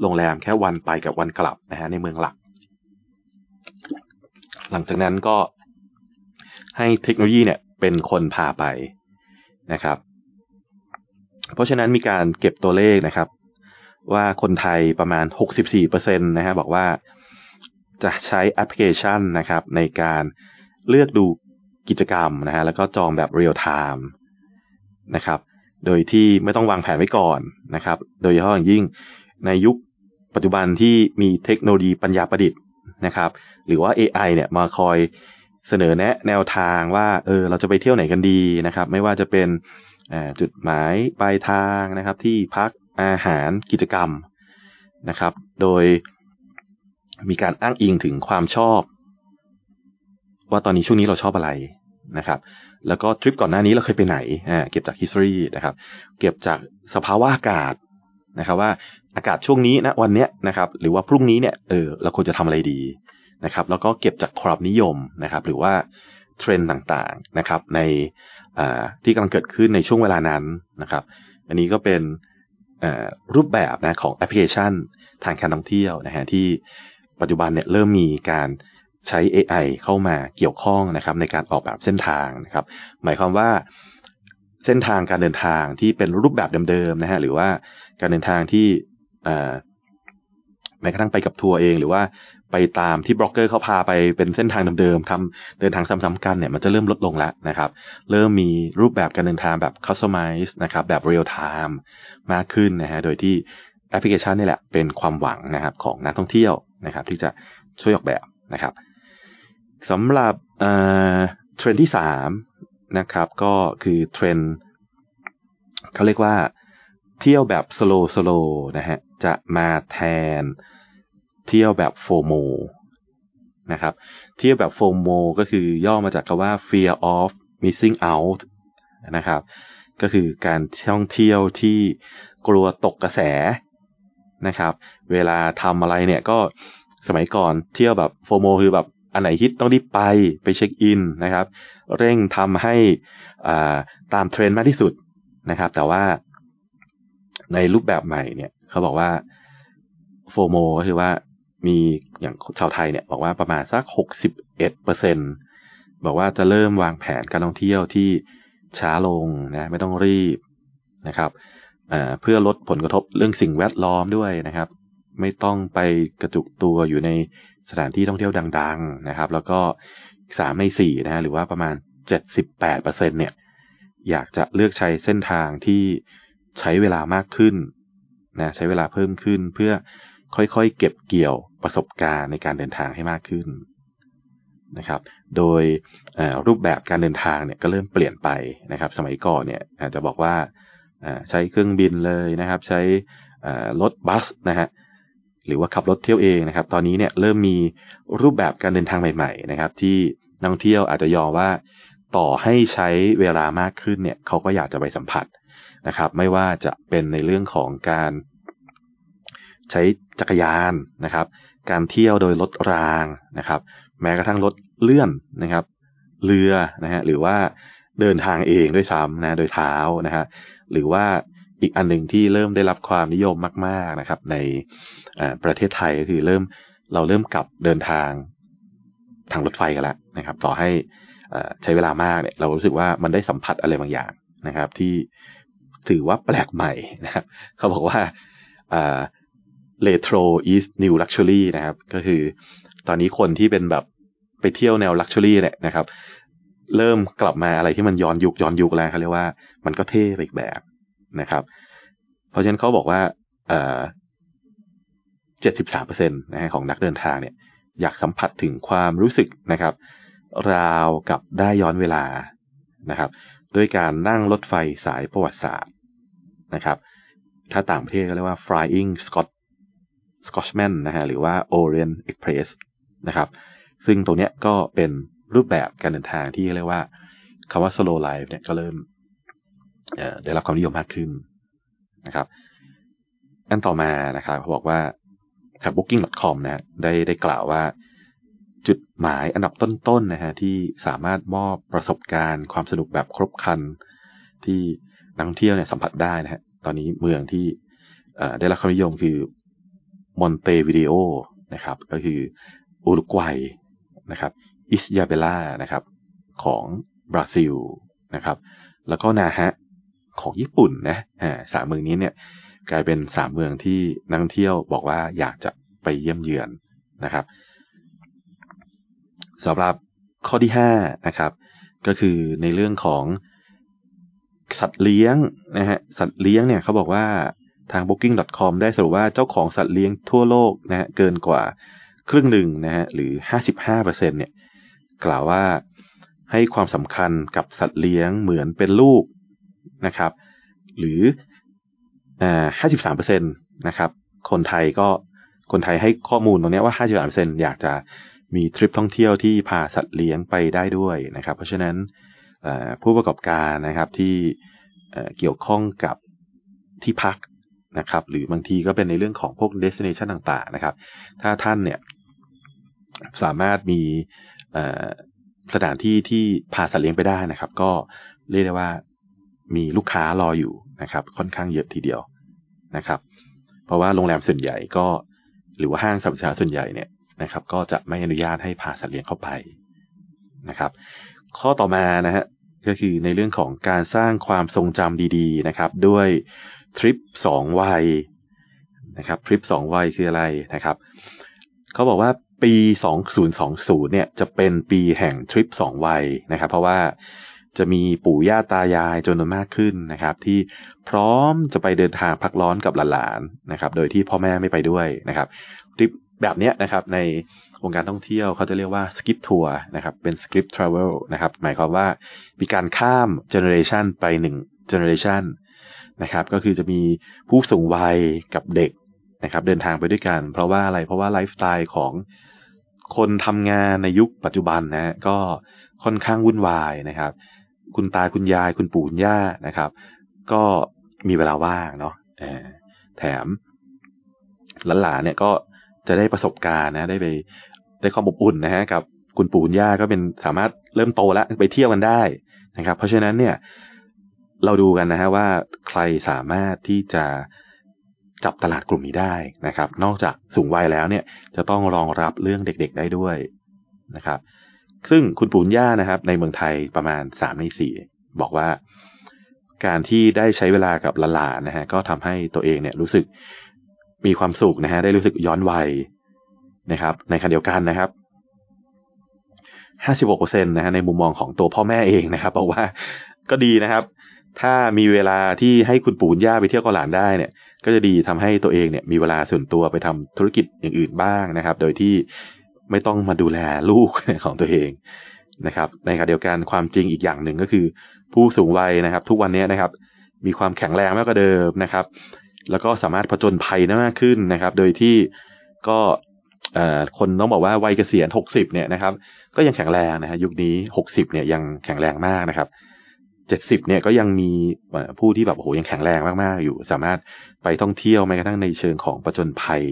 โรงแรมแค่วันไปกับวันกลับนะฮะในเมืองหลัก หลังจากนั้นก็ให้เทคโนโลยีเนี่ยเป็นคนพาไปนะครับ เพราะฉะนั้นมีการเก็บตัวเลขนะครับ ว่าคนไทยประมาณ 64%นะฮะบอกว่าจะใช้แอปพลิเคชันนะครับ ในการเลือกดู กิจกรรมนะฮะแล้วก็จองแบบเรียลไทม์นะครับ โดยที่ไม่ต้องวางแผนไว้ก่อนนะครับ โดยเฉพาะอย่างยิ่งในยุคปัจจุบันที่มีเทคโนโลยีปัญญาประดิษฐ์นะครับ หรือว่า AI เนี่ยมาคอยเสนอแนะแนวทางว่าเออเราจะไปเที่ยวไหนกันดีนะครับ ไม่ว่าจะเป็นจุดหมายปลายทางนะครับ ที่พักอาหารกิจกรรมนะครับ โดยมีการอ้างอิงถึงความชอบ ว่าตอนนี้ช่วงนี้เราชอบอะไรนะครับ แล้วก็ทริปก่อนหน้านี้เราเคยไปไหนอ่าเก็บจาก history นะครับ เก็บจากสภาวะอากาศนะครับว่าอากาศช่วงนี้นะวันเนี้ยนะครับ หรือว่าพรุ่งนี้เนี่ยเออเราควรจะทำอะไรดีนะครับ แล้วก็เก็บจากความนิยมนะครับ หรือว่าเทรนด์ต่างๆนะครับ ในที่กำลังเกิดขึ้นในช่วงเวลานั้นนะครับ อันนี้ก็เป็นรูปแบบนะของแอปพลิเคชันทางการท่องเที่ยวนะฮะที่ปัจจุบันเนี่ยเริ่มมีการ ใช้ AI เข้ามาเกี่ยวข้องนะครับ ในการออกแบบเส้นทางนะครับ หมายความว่าเส้นทางการเดินทางที่เป็นรูปแบบเดิมๆนะฮะหรือว่าการเดินทางที่แม้กระทั่งไปกับทัวร์เอง หรือว่าไปตามที่บล็อกเกอร์เขาพาไปเป็นเส้นทางเดิมๆทำเดินทางซ้ำๆกันเนี่ยมันจะเริ่มลดลงแล้วนะครับ เริ่มมีรูปแบบการเดินทางแบบ customize นะครับ แบบ real time มากขึ้นนะฮะโดยที่แอปพลิเคชันนี่แหละเป็นความหวังนะครับของนักท่องเที่ยวนะครับ ที่จะช่วยออกแบบนะครับ สำหรับเทรนที่สามนะครับ ก็คือเทรนเขาเรียกว่าเที่ยวแบบ slow slow นะฮะจะมาแทนเที่ยวแบบโฟโมนะครับ เที่ยวแบบโฟโมก็คือย่อมาจากคำว่า fear of missing out นะครับ ก็คือการท่องเที่ยวที่กลัวตกกระแสนะครับ เวลาทำอะไรเนี่ยก็สมัยก่อนเที่ยวแบบโฟโมคือแบบ อันไหนฮิตต้องรีบไปไปเช็คอินนะครับ เร่งทำให้ตามเทรนด์มากที่สุดนะครับ แต่ว่าในรูปแบบใหม่เนี่ย เขาบอกว่าโฟโมก็คือว่ามีอย่างชาวไทยเนี่ย บอกว่าประมาณสักหกสิบเอ็ดเปอร์เซ็นบอกว่าจะเริ่มวางแผนการท่องเที่ยวที่ช้าลงนะไม่ต้องรีบนะครับเพื่อลดผลกระทบเรื่องสิ่งแวดล้อมด้วยนะครับ ไม่ต้องไปกระจุกตัวอยู่ใน สถานที่ท่องเที่ยวดัง ๆนะครับ แล้วก็สามในสี่นะหรือว่าประมาณเจ็ดสิบแปดเปอร์เซ็นเนี่ยอยากจะเลือกใช้เส้นทางที่ใช้เวลามากขึ้นนะใช้เวลาเพิ่มขึ้นเพื่อค่อยๆ เก็บเกี่ยวประสบการณ์ในการเดินทางให้มากขึ้นนะครับ โดยรูปแบบการเดินทางเนี่ยก็เริ่มเปลี่ยนไปนะครับ สมัยก่อนเนี่ยอาจจะบอกว่าใช้เครื่องบินเลยนะครับ ใช้รถบัสนะฮะ หรือว่าขับรถเที่ยวเองนะครับ ตอนนี้เนี่ยเริ่มมีรูปแบบการเดินทางใหม่ ๆ นะครับ ที่นักท่องเที่ยวอาจจะยอมว่าต่อให้ใช้เวลามากขึ้นเนี่ยเขาก็อยากจะไปสัมผัสนะครับ ไม่ว่าจะเป็นในเรื่องของการใช้จักรยานนะครับ การเที่ยวโดยรถรางนะครับ แม้กระทั่งรถเลื่อนนะครับ เรือนะฮะหรือว่าเดินทางเองด้วยซ้ำนะโดยเท้านะฮะหรือว่า อีกอันหนึ่งที่เริ่มได้รับความนิยมมาก ๆนะครับ ในประเทศไทยก็คือเริ่มเราเริ่มกลับเดินทางทางรถไฟกันแล้วนะครับ ต่อให้ใช้เวลามากเนี่ยเรารู้สึกว่ามันได้สัมผัสอะไรบางอย่างนะครับ ที่ถือว่าแปลกใหม่นะครับ เขาบอกว่า retro is new luxury นะครับ ก็คือตอนนี้คนที่เป็นแบบไปเที่ยวแนว luxury เนี่ยนะครับ เริ่มกลับมาอะไรที่มันย้อนยุคย้อนยุคแล้วเขาเรียกว่ามันก็เท่ไปอีกแบบ นะครับ เพราะฉะนั้นเขาบอกว่าเจ็ดสิบสามเปอร์เซ็นต์นะของนักเดินทางเนี่ย อยากสัมผัสถึงความรู้สึกนะครับ ราวกับได้ย้อนเวลานะครับ ด้วยการนั่งรถไฟสายประวัติศาสตร์นะครับ ถ้าต่างประเทศก็เรียกว่า flying Scot Scotchman นะฮะหรือว่า Orient Express นะครับ ซึ่งตรงเนี้ยก็เป็นรูปแบบการเดินทางที่เรียกว่าคำว่า slow life เนี่ยก็เริ่ม ได้รับความนิยมมากขึ้นนะครับ อันต่อมานะครับเขาบอกว่าทาง booking.com นะได้ได้กล่าวว่า จุดหมายอันดับต้นๆนะฮะที่สามารถมอบประสบการณ์ ความสนุกแบบครบครัน ที่นักท่องเที่ยวเนี่ยสัมผัสได้นะฮะตอนนี้เมืองที่ได้รับความนิยมคือมอนเตวิเดโอนะครับ ก็คืออุรุกวัยนะครับ อิสยาเบล่านะครับของบราซิลนะครับ แล้วก็นาฮะ ของญี่ปุ่นนะอ่าสามเมืองนี้เนี่ยกลายเป็นสามเมืองที่นักท่องเที่ยวบอกว่าอยากจะไปเยี่ยมเยือนนะครับสำหรับข้อที่ห้านะครับ ก็คือในเรื่องของสัตว์เลี้ยงนะฮะสัตว์เลี้ยงเนี่ยเขาบอกว่าทาง booking.com ได้สรุปว่าเจ้าของสัตว์เลี้ยงทั่วโลกนะฮะเกินกว่าครึ่งหนึ่งนะฮะหรือห้าสิบห้าเปอร์เซ็นเนี่ยกล่าวว่าให้ความสำคัญกับสัตว์เลี้ยงเหมือนเป็นลูก นะครับ หรืออ่าห้าสิบสามเปอร์เซ็นตนะครับ คนไทยก็คนไทยให้ข้อมูลตรงนี้ว่าห้าสิบสามเปอร์เซ็นอยากจะมีทริปท่องเที่ยวที่พาสัตว์เลี้ยงไปได้ด้วยนะครับ เพราะฉะนั้นผู้ประกอบการนะครับที่เกี่ยวข้องกับที่พักนะครับ หรือบางทีก็เป็นในเรื่องของพวก destination ต่างๆนะครับ ถ้าท่านเนี่ยสามารถมีสถานที่ที่พาสัตว์เลี้ยงไปได้นะครับ ก็เรียกได้ว่า มีลูกค้ารออยู่นะครับ ค่อนข้างเยอะทีเดียวนะครับ เพราะว่าโรงแรมส่วนใหญ่ก็ หรือว่าห้างสรรพสินค้าส่วนใหญ่เนี่ยนะครับ ก็จะไม่อนุญาตให้พาสัตว์เลี้ยงเข้าไปนะครับ ข้อต่อมานะฮะก็คือในเรื่องของการสร้างความทรงจำดีๆนะครับ ด้วยทริปสองวัยนะครับทริปสองวัยคืออะไรนะครับเขาบอกว่าปี 2020เนี่ยจะเป็นปีแห่งทริปสองวัยนะครับ เพราะว่า จะมีปู่ย่าตายายจำนวนมากขึ้นนะครับ ที่พร้อมจะไปเดินทางพักร้อนกับหลานๆนะครับ โดยที่พ่อแม่ไม่ไปด้วยนะครับทริปแบบนี้นะครับในวงการท่องเที่ยวเขาจะเรียกว่า skip tour นะครับเป็น skip travel นะครับหมายความว่ามีการข้ามเจเนอเรชันไปหนึ่งเจเนอเรชันนะครับก็คือจะมีผู้สูงวัยกับเด็กนะครับเดินทางไปด้วยกัน เพราะว่าอะไรเพราะว่าไลฟ์สไตล์ของคนทำงานในยุคปัจจุบันนะก็ค่อนข้างวุ่นวายนะครับ คุณตาคุณยายคุณปู่คุณย่านะครับ ก็มีเวลาว่างเนาะแถมหลานๆเนี่ยก็จะได้ประสบการณ์นะได้ไปได้ความอบอุ่นนะฮะกับคุณปู่คุณย่าก็เป็นสามารถเริ่มโตแล้วไปเที่ยวกันได้นะครับ เพราะฉะนั้นเนี่ยเราดูกันนะฮะว่าใครสามารถที่จะจับตลาดกลุ่มนี้ได้นะครับ นอกจากสูงวัยแล้วเนี่ยจะต้องรองรับเรื่องเด็กๆได้ด้วยนะครับ ซึ่งคุณปู่ย่านะครับ ในเมืองไทยประมาณสามในสี่บอกว่าการที่ได้ใช้เวลากับหลานๆนะฮะก็ทำให้ตัวเองเนี่ยรู้สึกมีความสุขนะฮะได้รู้สึกย้อนวัยนะครับ ในขณะเดียวกันนะครับห้าสิบหกเปอร์เซ็นตนะฮะในมุมมองของตัวพ่อแม่เองนะครับบอกว่าก็ดีนะครับ ถ้ามีเวลาที่ให้คุณปู่ย่าไปเที่ยวกับหลานได้เนี่ย ก็จะดีทำให้ตัวเองเนี่ยมีเวลาส่วนตัวไปทำธุรกิจอย่างอื่นบ้างนะครับ โดยที่ ไม่ต้องมาดูแลลูกของตัวเองนะครับในขณะเดียวกันความจริงอีกอย่างหนึ่งก็คือ ผู้สูงวัยนะครับ ทุกวันนี้นะครับ มีความแข็งแรงมากกว่าเดิมนะครับ แล้วก็สามารถผจญภัยได้มากขึ้นนะครับ โดยที่ก็คนต้องบอกว่าวัยเกษียณหกสิบเนี่ยนะครับ ก็ยังแข็งแรงนะฮะยุคนี้หกสิบเนี่ยยังแข็งแรงมากนะครับเจ็ดสิบเนี่ยก็ยังมีผู้ที่แบบโอ้โหยังแข็งแรงมากๆ อยู่ สามารถไปท่องเที่ยวแม้กระทั่งในเชิงของประจนภัย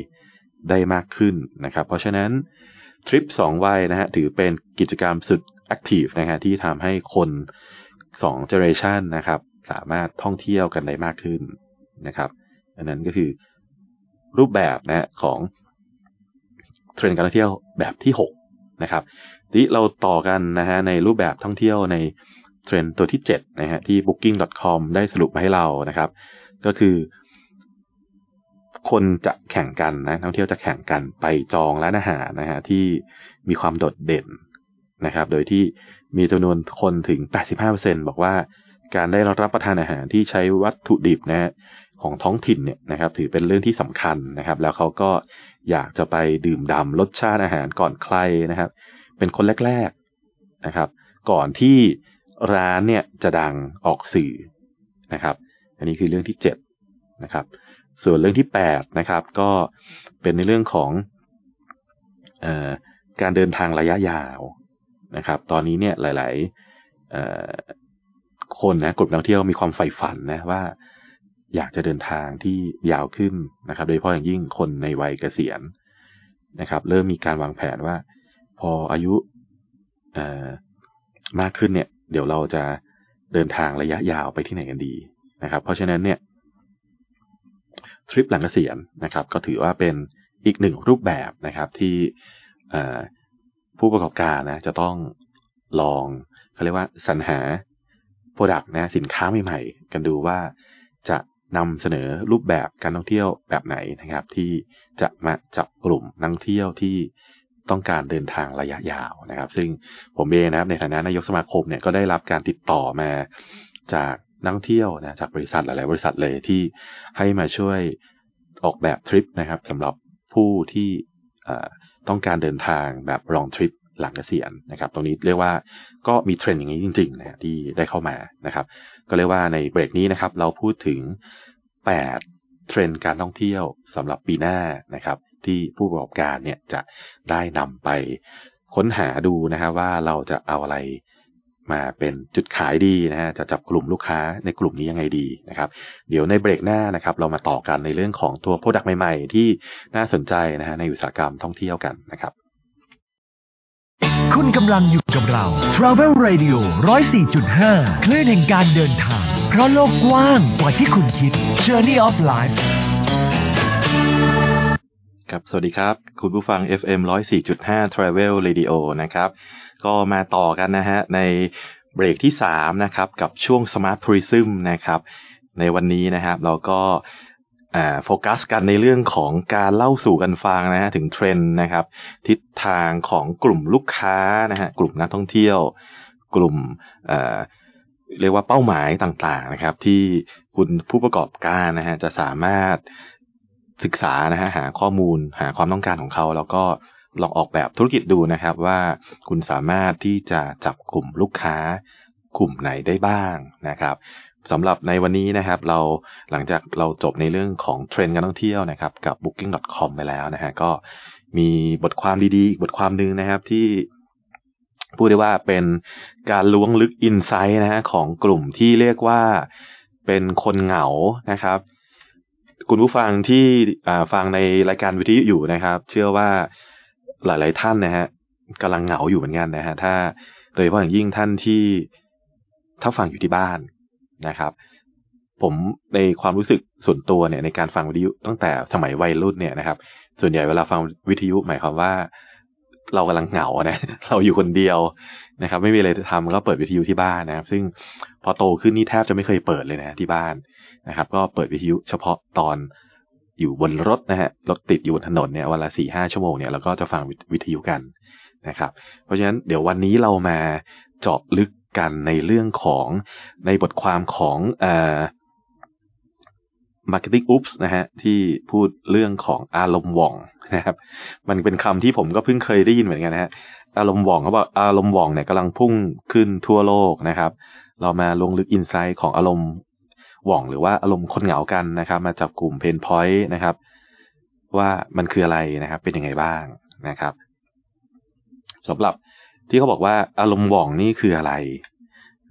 ได้มากขึ้นนะครับ เพราะฉะนั้น ทริปสองวัยนะฮะถือเป็นกิจกรรมสุด active นะฮะที่ทำให้คนสองเจเนอเรชันนะครับ สามารถท่องเที่ยวกันได้มากขึ้นนะครับ อันนั้นก็คือรูปแบบนะของเทรนด์การท่องเที่ยวแบบที่หกนะครับทีเราต่อกันนะฮะในรูปแบบท่องเที่ยวในเทรนด์ตัวที่เจ็ดนะฮะที่ booking.com ได้สรุปมาให้เรานะครับ ก็คือ คนจะแข่งกันนะท่องเที่ยวจะแข่งกันไปจองร้านอาหารนะฮะที่มีความโดดเด่นนะครับ โดยที่มีจำนวนคนถึง 85%บอกว่าการได้รับประทานอาหารที่ใช้วัตถุดิบนะฮะของท้องถิ่นเนี่ยนะครับ ถือเป็นเรื่องที่สำคัญนะครับ แล้วเขาก็อยากจะไปดื่มด่ารสชาติอาหารก่อนใครนะครับ เป็นคนแรก ๆนะครับ ก่อนที่ร้านเนี่ยจะดังออกสื่อนะครับ อันนี้คือเรื่องที่เจ็ดนะครับ ส่วนเรื่องที่แปดนะครับ ก็เป็นในเรื่องของอการเดินทางระยะยาวนะครับ ตอนนี้เนี่ยหลายๆคนนะกลุ่มนักท่องเที่ยวมีความใฝ่ฝันนะว่าอยากจะเดินทางที่ยาวขึ้นนะครับ โดยเฉพาะอย่างยิ่งคนในวัยเกษียณนะครับ เริ่มมีการวางแผนว่า พออายุมากขึ้นเนี่ย เดี๋ยวเราจะเดินทางระยะยาวไปที่ไหนกันดีนะครับ เพราะฉะนั้นเนี่ย ทริปหลังเกษียณนะครับ ก็ถือว่าเป็นอีกหนึ่งรูปแบบนะครับที่ผู้ประกอบการนะจะต้องลองเขาเรียกว่าสรรหาโปรดักต์นะสินค้าใหม่ๆ กันดูว่าจะนำเสนอรูปแบบการท่องเที่ยวแบบไหนนะครับ ที่จะมาจับกลุ่มนักท่องเที่ยวที่ต้องการเดินทางระยะยาวนะครับ ซึ่งผมเองนะครับในฐานะนายกสมาคมเนี่ยก็ได้รับการติดต่อมาจาก นักเที่ยวนะจากบริษัทหลาย ๆ บริษัทเลยที่ให้มาช่วยออกแบบทริปนะครับสำหรับผู้ที่ต้องการเดินทางแบบ long trip หลังเกษียณนะครับ ตรงนี้เรียกว่าก็มีเทรนด์อย่างนี้จริงๆนะที่ได้เข้ามานะครับ ก็เรียกว่าในเบรกนี้นะครับ เราพูดถึง 8 เทรนด์การท่องเที่ยวสำหรับปีหน้านะครับ ที่ผู้ประกอบการเนี่ยจะได้นำไปค้นหาดูนะฮะว่าเราจะเอาอะไร มาเป็นจุดขายดีนะฮะจะจับกลุ่มลูกค้าในกลุ่มนี้ยังไงดีนะครับ เดี๋ยวในเบรกหน้านะครับ เรามาต่อกันในเรื่องของตัวโปรดักต์ใหม่ ๆ ที่น่าสนใจนะฮะในอุตสาหกรรมท่องเที่ยวกันนะครับ คุณกำลังอยู่กับเรา Travel Radio 104.5 คลื่นแห่งการเดินทาง เพราะโลกกว้างกว่าที่คุณคิด Journey of Life ครับ สวัสดีครับ คุณผู้ฟัง FM 104.5 Travel Radio นะครับ ก็มาต่อกันนะฮะในเบรกที่สามนะครับกับช่วง Smart Tourism นะครับ ในวันนี้นะครับเราก็โฟกัสกันในเรื่องของการเล่าสู่กันฟังนะฮะถึงเทรนด์นะครับ ทิศทางของกลุ่มลูกค้านะฮะกลุ่มนักท่องเที่ยว กลุ่มเรียกว่าเป้าหมายต่างๆนะครับ ที่คุณผู้ประกอบการนะฮะจะสามารถศึกษานะฮะหาข้อมูลหาความต้องการของเขา แล้วก็ ลองออกแบบธุรกิจดูนะครับว่าคุณสามารถที่จะจับกลุ่มลูกค้ากลุ่มไหนได้บ้างนะครับสำหรับในวันนี้นะครับ เราหลังจากเราจบในเรื่องของเทรนด์การท่องเที่ยวนะครับ กับ booking.com ไปแล้วนะฮะก็มีบทความดีๆอีกบทความหนึ่งนะครับที่พูดได้ว่าเป็นการล้วงลึกอินไซต์นะฮะของกลุ่มที่เรียกว่าเป็นคนเหงานะครับ คุณผู้ฟังที่ฟังในรายการวิทยุอยู่นะครับ เชื่อว่า หลาย ๆ ท่านนะฮะกำลังเหงาอยู่เหมือนกันนะฮะถ้าโดยเฉพาะอย่างยิ่งท่านที่ถ้าฟังอยู่ที่บ้านนะครับ ผมในความรู้สึกส่วนตัวเนี่ยในการฟังวิทยุตั้งแต่สมัยวัยรุ่นเนี่ยนะครับ ส่วนใหญ่เวลาฟังวิทยุหมายความว่า เรากำลังเหงานะเราอยู่คนเดียวนะครับ ไม่มีอะไรทำก็เปิดวิทยุที่บ้านนะครับ ซึ่งพอโตขึ้นนี่แทบจะไม่เคยเปิดเลยนะที่บ้านนะครับ ก็เปิดวิทยุเฉพาะตอน อยู่บนรถนะฮะรถติดอยู่บนถนนเนี่ยวันละสี่ห้าชั่วโมงเนี่ยเราก็จะฟังวิทยุกันนะครับ เพราะฉะนั้นเดี๋ยววันนี้เรามาเจาะลึกกันในเรื่องของในบทความของเอ่อ marketing oops นะฮะที่พูดเรื่องของอารมณ์ว่องนะครับมันเป็นคำที่ผมก็เพิ่งเคยได้ยินเหมือนกันนะฮะอารมณ์ว่องเขาบอกอารมณ์ว่องเนี่ยกำลังพุ่งขึ้นทั่วโลกนะครับ เรามาลงลึกอินไซต์ของอารมณ์ หว่องหรือว่าอารมณ์คนเหงากันนะครับ มาจับกลุ่มเพนพอยต์นะครับ ว่ามันคืออะไรนะครับ เป็นยังไงบ้างนะครับสำหรับที่เขาบอกว่าอารมณ์หว่องนี่คืออะไร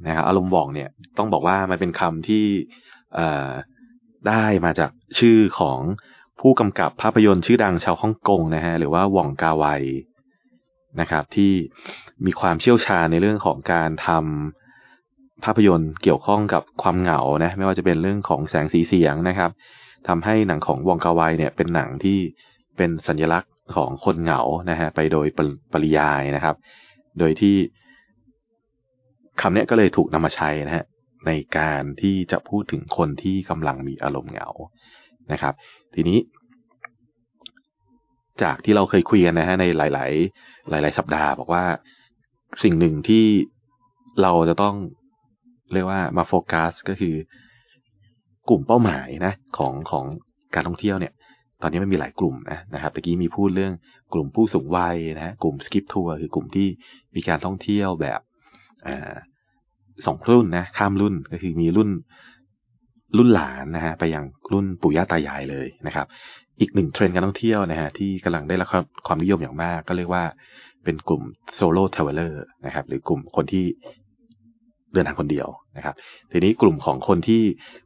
นะครับอารมณ์หว่องเนี่ยต้องบอกว่ามันเป็นคำที่ได้มาจากชื่อของผู้กำกับภาพยนตร์ชื่อดังชาวฮ่องกงนะฮะหรือว่าหว่องกาไวนะครับ ที่มีความเชี่ยวชาญในเรื่องของการทำ ภาพยนตร์เกี่ยวข้องกับความเหงานะไม่ว่าจะเป็นเรื่องของแสงสีเสียงนะครับทำให้หนังของวองกาไวเนี่ยเป็นหนังที่เป็นสัญลักษณ์ของคนเหงานะฮะไปโดยปริยายนะครับ โดยที่คำนี้ก็เลยถูกนำมาใช้นะฮะในการที่จะพูดถึงคนที่กำลังมีอารมณ์เหงานะครับ ทีนี้ จากที่เราเคยคุยกันนะฮะในหลาย ๆ หลาย ๆ สัปดาห์ บอกว่าสิ่งหนึ่งที่เราจะต้อง เรียกว่ามาโฟกัสก็คือกลุ่มเป้าหมายนะของของการท่องเที่ยวเนี่ย ตอนนี้มันมีหลายกลุ่มนะนะครับตะกี้มีพูดเรื่องกลุ่มผู้สูงวัยนะกลุ่มสกิปทัวร์คือกลุ่มที่มีการท่องเที่ยวแบบสองรุ่นนะข้ามรุ่นก็คือมีรุ่นรุ่นหลานนะฮะไปยังรุ่นปู่ย่าตายายเลยนะครับ อีกหนึ่งเทรนด์การท่องเที่ยวนะฮะที่กำลังได้รับความนิยมอย่างมาก ก็เรียกว่าเป็นกลุ่ม solo traveler นะครับ หรือกลุ่มคนที่ เดินทางคนเดียวนะครับ ทีนี้กลุ่มของคนที่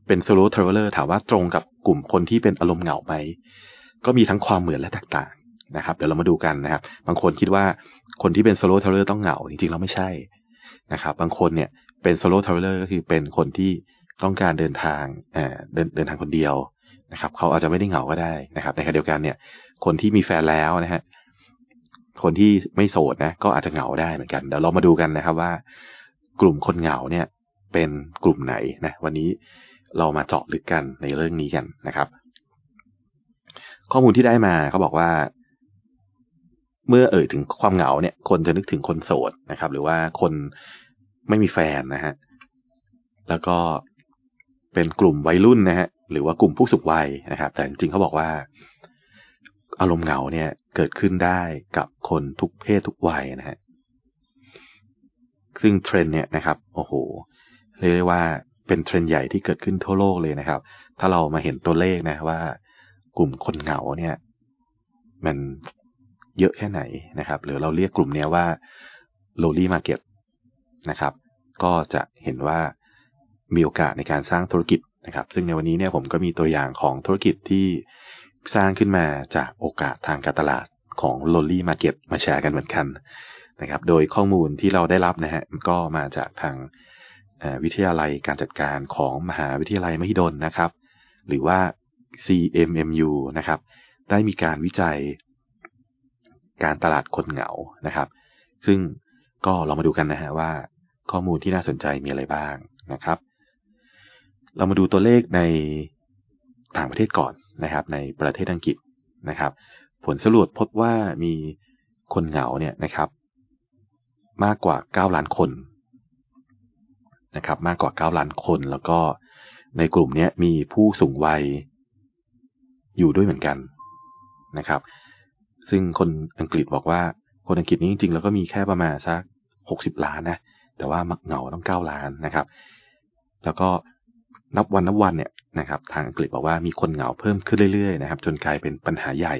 เป็น solo traveler ถามว่าตรงกับกลุ่มคนที่เป็นอารมณ์เหงาไหมก็มีทั้งความเหมือนและแตกต่างนะครับ เดี๋ยวเรามาดูกันนะครับ บางคนคิดว่าคนที่เป็น solo traveler ต้องเหงาจริงๆเราไม่ใช่นะครับ บางคนเนี่ยเป็น solo traveler ก็คือเป็นคนที่ต้องการเดินทางเดินเดินทางคนเดียวนะครับ เขาอาจจะไม่ได้เหงาก็ได้นะครับ ในขณะเดียวกันเนี่ย คนที่มีแฟนแล้วนะฮะคนที่ไม่โสดนะก็อาจจะเหงาได้เหมือนกันเดี๋ยวเรามาดูกันนะครับว่า กลุ่มคนเหงาเนี่ยเป็นกลุ่มไหนนะวันนี้เรามาเจาะลึกกันในเรื่องนี้กันนะครับ ข้อมูลที่ได้มาเขาบอกว่า เมื่อเอ่ยถึงความเหงาเนี่ย คนจะนึกถึงคนโสดนะครับ หรือว่าคนไม่มีแฟนนะฮะแล้วก็เป็นกลุ่มวัยรุ่นนะฮะหรือว่ากลุ่มผู้สูงวัยนะครับ แต่จริงๆเขาบอกว่า อารมณ์เหงาเนี่ยเกิดขึ้นได้กับคนทุกเพศทุกวัยนะฮะ ซึ่งเทรนด์เนี่ยนะครับโอ้โหเรียกได้ว่าเป็นเทรนด์ใหญ่ที่เกิดขึ้นทั่วโลกเลยนะครับ ถ้าเรามาเห็นตัวเลขนะว่ากลุ่มคนเหงาเนี่ย มันเยอะแค่ไหนนะครับ หรือเราเรียกกลุ่มนี้ว่า lowly market นะครับ ก็จะเห็นว่ามีโอกาสในการสร้างธุรกิจนะครับ ซึ่งในวันนี้เนี่ยผมก็มีตัวอย่างของธุรกิจที่สร้างขึ้นมาจากโอกาสทางการตลาดของ l o l l y Market มาแชร์กันเหมือนกัน นะครับ โดยข้อมูลที่เราได้รับนะฮะก็มาจากทางวิทยาลัยการจัดการของมหาวิทยาลัยมหิดลนะครับ หรือว่า CMMU นะครับ ได้มีการวิจัยการตลาดคนเหงานะครับ ซึ่งก็เรามาดูกันนะฮะว่าข้อมูลที่น่าสนใจมีอะไรบ้างนะครับ เรามาดูตัวเลขในต่างประเทศก่อนนะครับ ในประเทศอังกฤษนะครับ ผลสรุปพบว่ามีคนเหงาเนี่ยนะครับ มากกว่า 9 ล้านคนนะครับ มากกว่า 9 ล้านคน แล้วก็ในกลุ่มนี้มีผู้สูงวัยอยู่ด้วยเหมือนกันนะครับ ซึ่งคนอังกฤษบอกว่า คนอังกฤษนี้จริงๆแล้วก็มีแค่ประมาณสักหกสิบล้านนะ แต่ว่ามักเหงาต้องเก้าล้านนะครับ แล้วก็นับวันนับวันเนี่ยนะครับ ทางอังกฤษบอกว่ามีคนเหงาเพิ่มขึ้นเรื่อยๆนะครับ จนกลายเป็นปัญหาใหญ่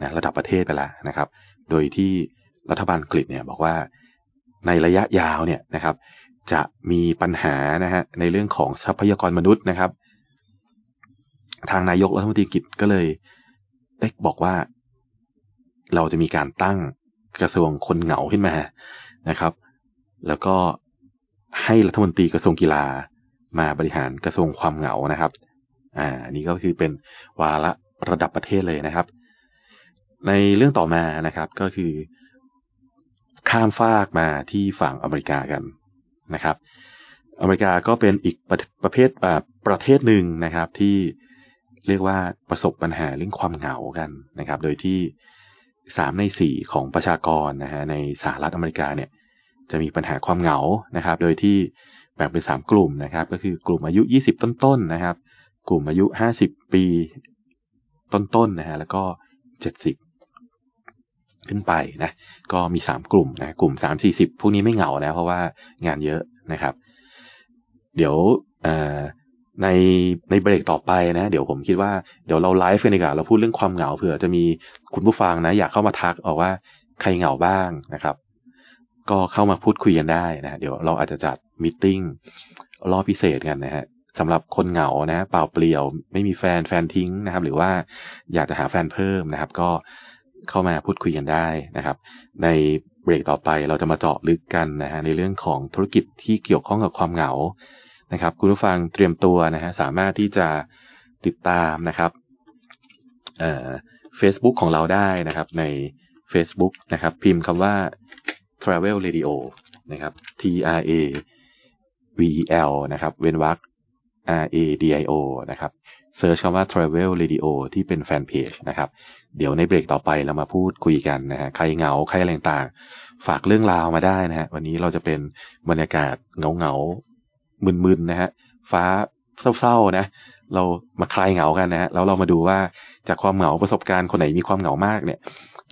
นะระดับประเทศไปแล้วนะครับ โดยที่รัฐบาลอังกฤษเนี่ยบอกว่า ในระยะยาวเนี่ยนะครับ จะมีปัญหานะฮะในเรื่องของทรัพยากรมนุษย์นะครับ ทางนายกรัฐมนตรีกิจก็เลยได้บอกว่า เราจะมีการตั้งกระทรวงคนเหงาขึ้นมานะครับ แล้วก็ให้รัฐมนตรีกระทรวงกีฬามาบริหารกระทรวงความเหงานะครับ อ่านี่ก็คือเป็นวาระระดับประเทศเลยนะครับ ในเรื่องต่อมานะครับก็คือ ข้ามฟากมาที่ฝั่งอเมริกากันนะครับ อเมริกาก็เป็นอีกประประเภทประเทศหนึ่งนะครับ ที่เรียกว่าประสบปัญหาเรื่องความเหงากันนะครับ โดยที่สามในสี่ของประชากรนะฮะในสหรัฐอเมริกาเนี่ยจะมีปัญหาความเหงานะครับ โดยที่แบ่งเป็นสามกลุ่มนะครับ ก็คือกลุ่มอายุยี่สิบต้นๆนะครับ กลุ่มอายุห้าสิบปีต้นๆนะฮะแล้วก็เจ็ดสิบ ขึ้นไปนะก็มีสามกลุ่มนะกลุ่มสามสี่สิบพวกนี้ไม่เหงานะเพราะว่างานเยอะนะครับ เดี๋ยวในในเบรกต่อไปนะ เดี๋ยวผมคิดว่าเดี๋ยวเราไลฟ์กันดีกว่าเราพูดเรื่องความเหงาเผื่อจะมีคุณผู้ฟังนะ อยากเข้ามาทักออกว่าใครเหงาบ้างนะครับ ก็เข้ามาพูดคุยกันได้นะเดี๋ยวเราอาจจะจัดมิ팅รอบพิเศษกันนะฮะสำหรับคนเหงานะ เปล่าเปลี่ยว ไม่มีแฟนแฟนทิ้งนะครับ หรือว่าอยากจะหาแฟนเพิ่มนะครับ ก็ เข้ามาพูดคุยกันได้นะครับ ในเบรกต่อไปเราจะมาเจาะลึกกันนะฮะในเรื่องของธุรกิจที่เกี่ยวข้องกับความเหงานะครับ คุณผู้ฟังเตรียมตัวนะฮะสามารถที่จะติดตามนะครับเอ่อ Facebook ของเราได้นะครับใน Facebook นะครับ พิมพ์คำว่า Travel Radio นะครับ T R A V E L นะครับ เว้นวรรค R A D I O นะครับเซิร์ชคำว่า Travel Radio ที่เป็นแฟนเพจนะครับ เดี๋ยวในเบรกต่อไปเรามาพูดคุยกันนะฮะใครเหงาใครอะไรต่างฝากเรื่องราวมาได้นะฮะวันนี้เราจะเป็นบรรยากาศเงาเงามึนๆนะฮะฟ้าเศร้าๆนะ เรามาคลายเหงากันนะฮะแล้วเรามาดูว่าจากความเหงาประสบการณ์คนไหนมีความเหงามากเนี่ย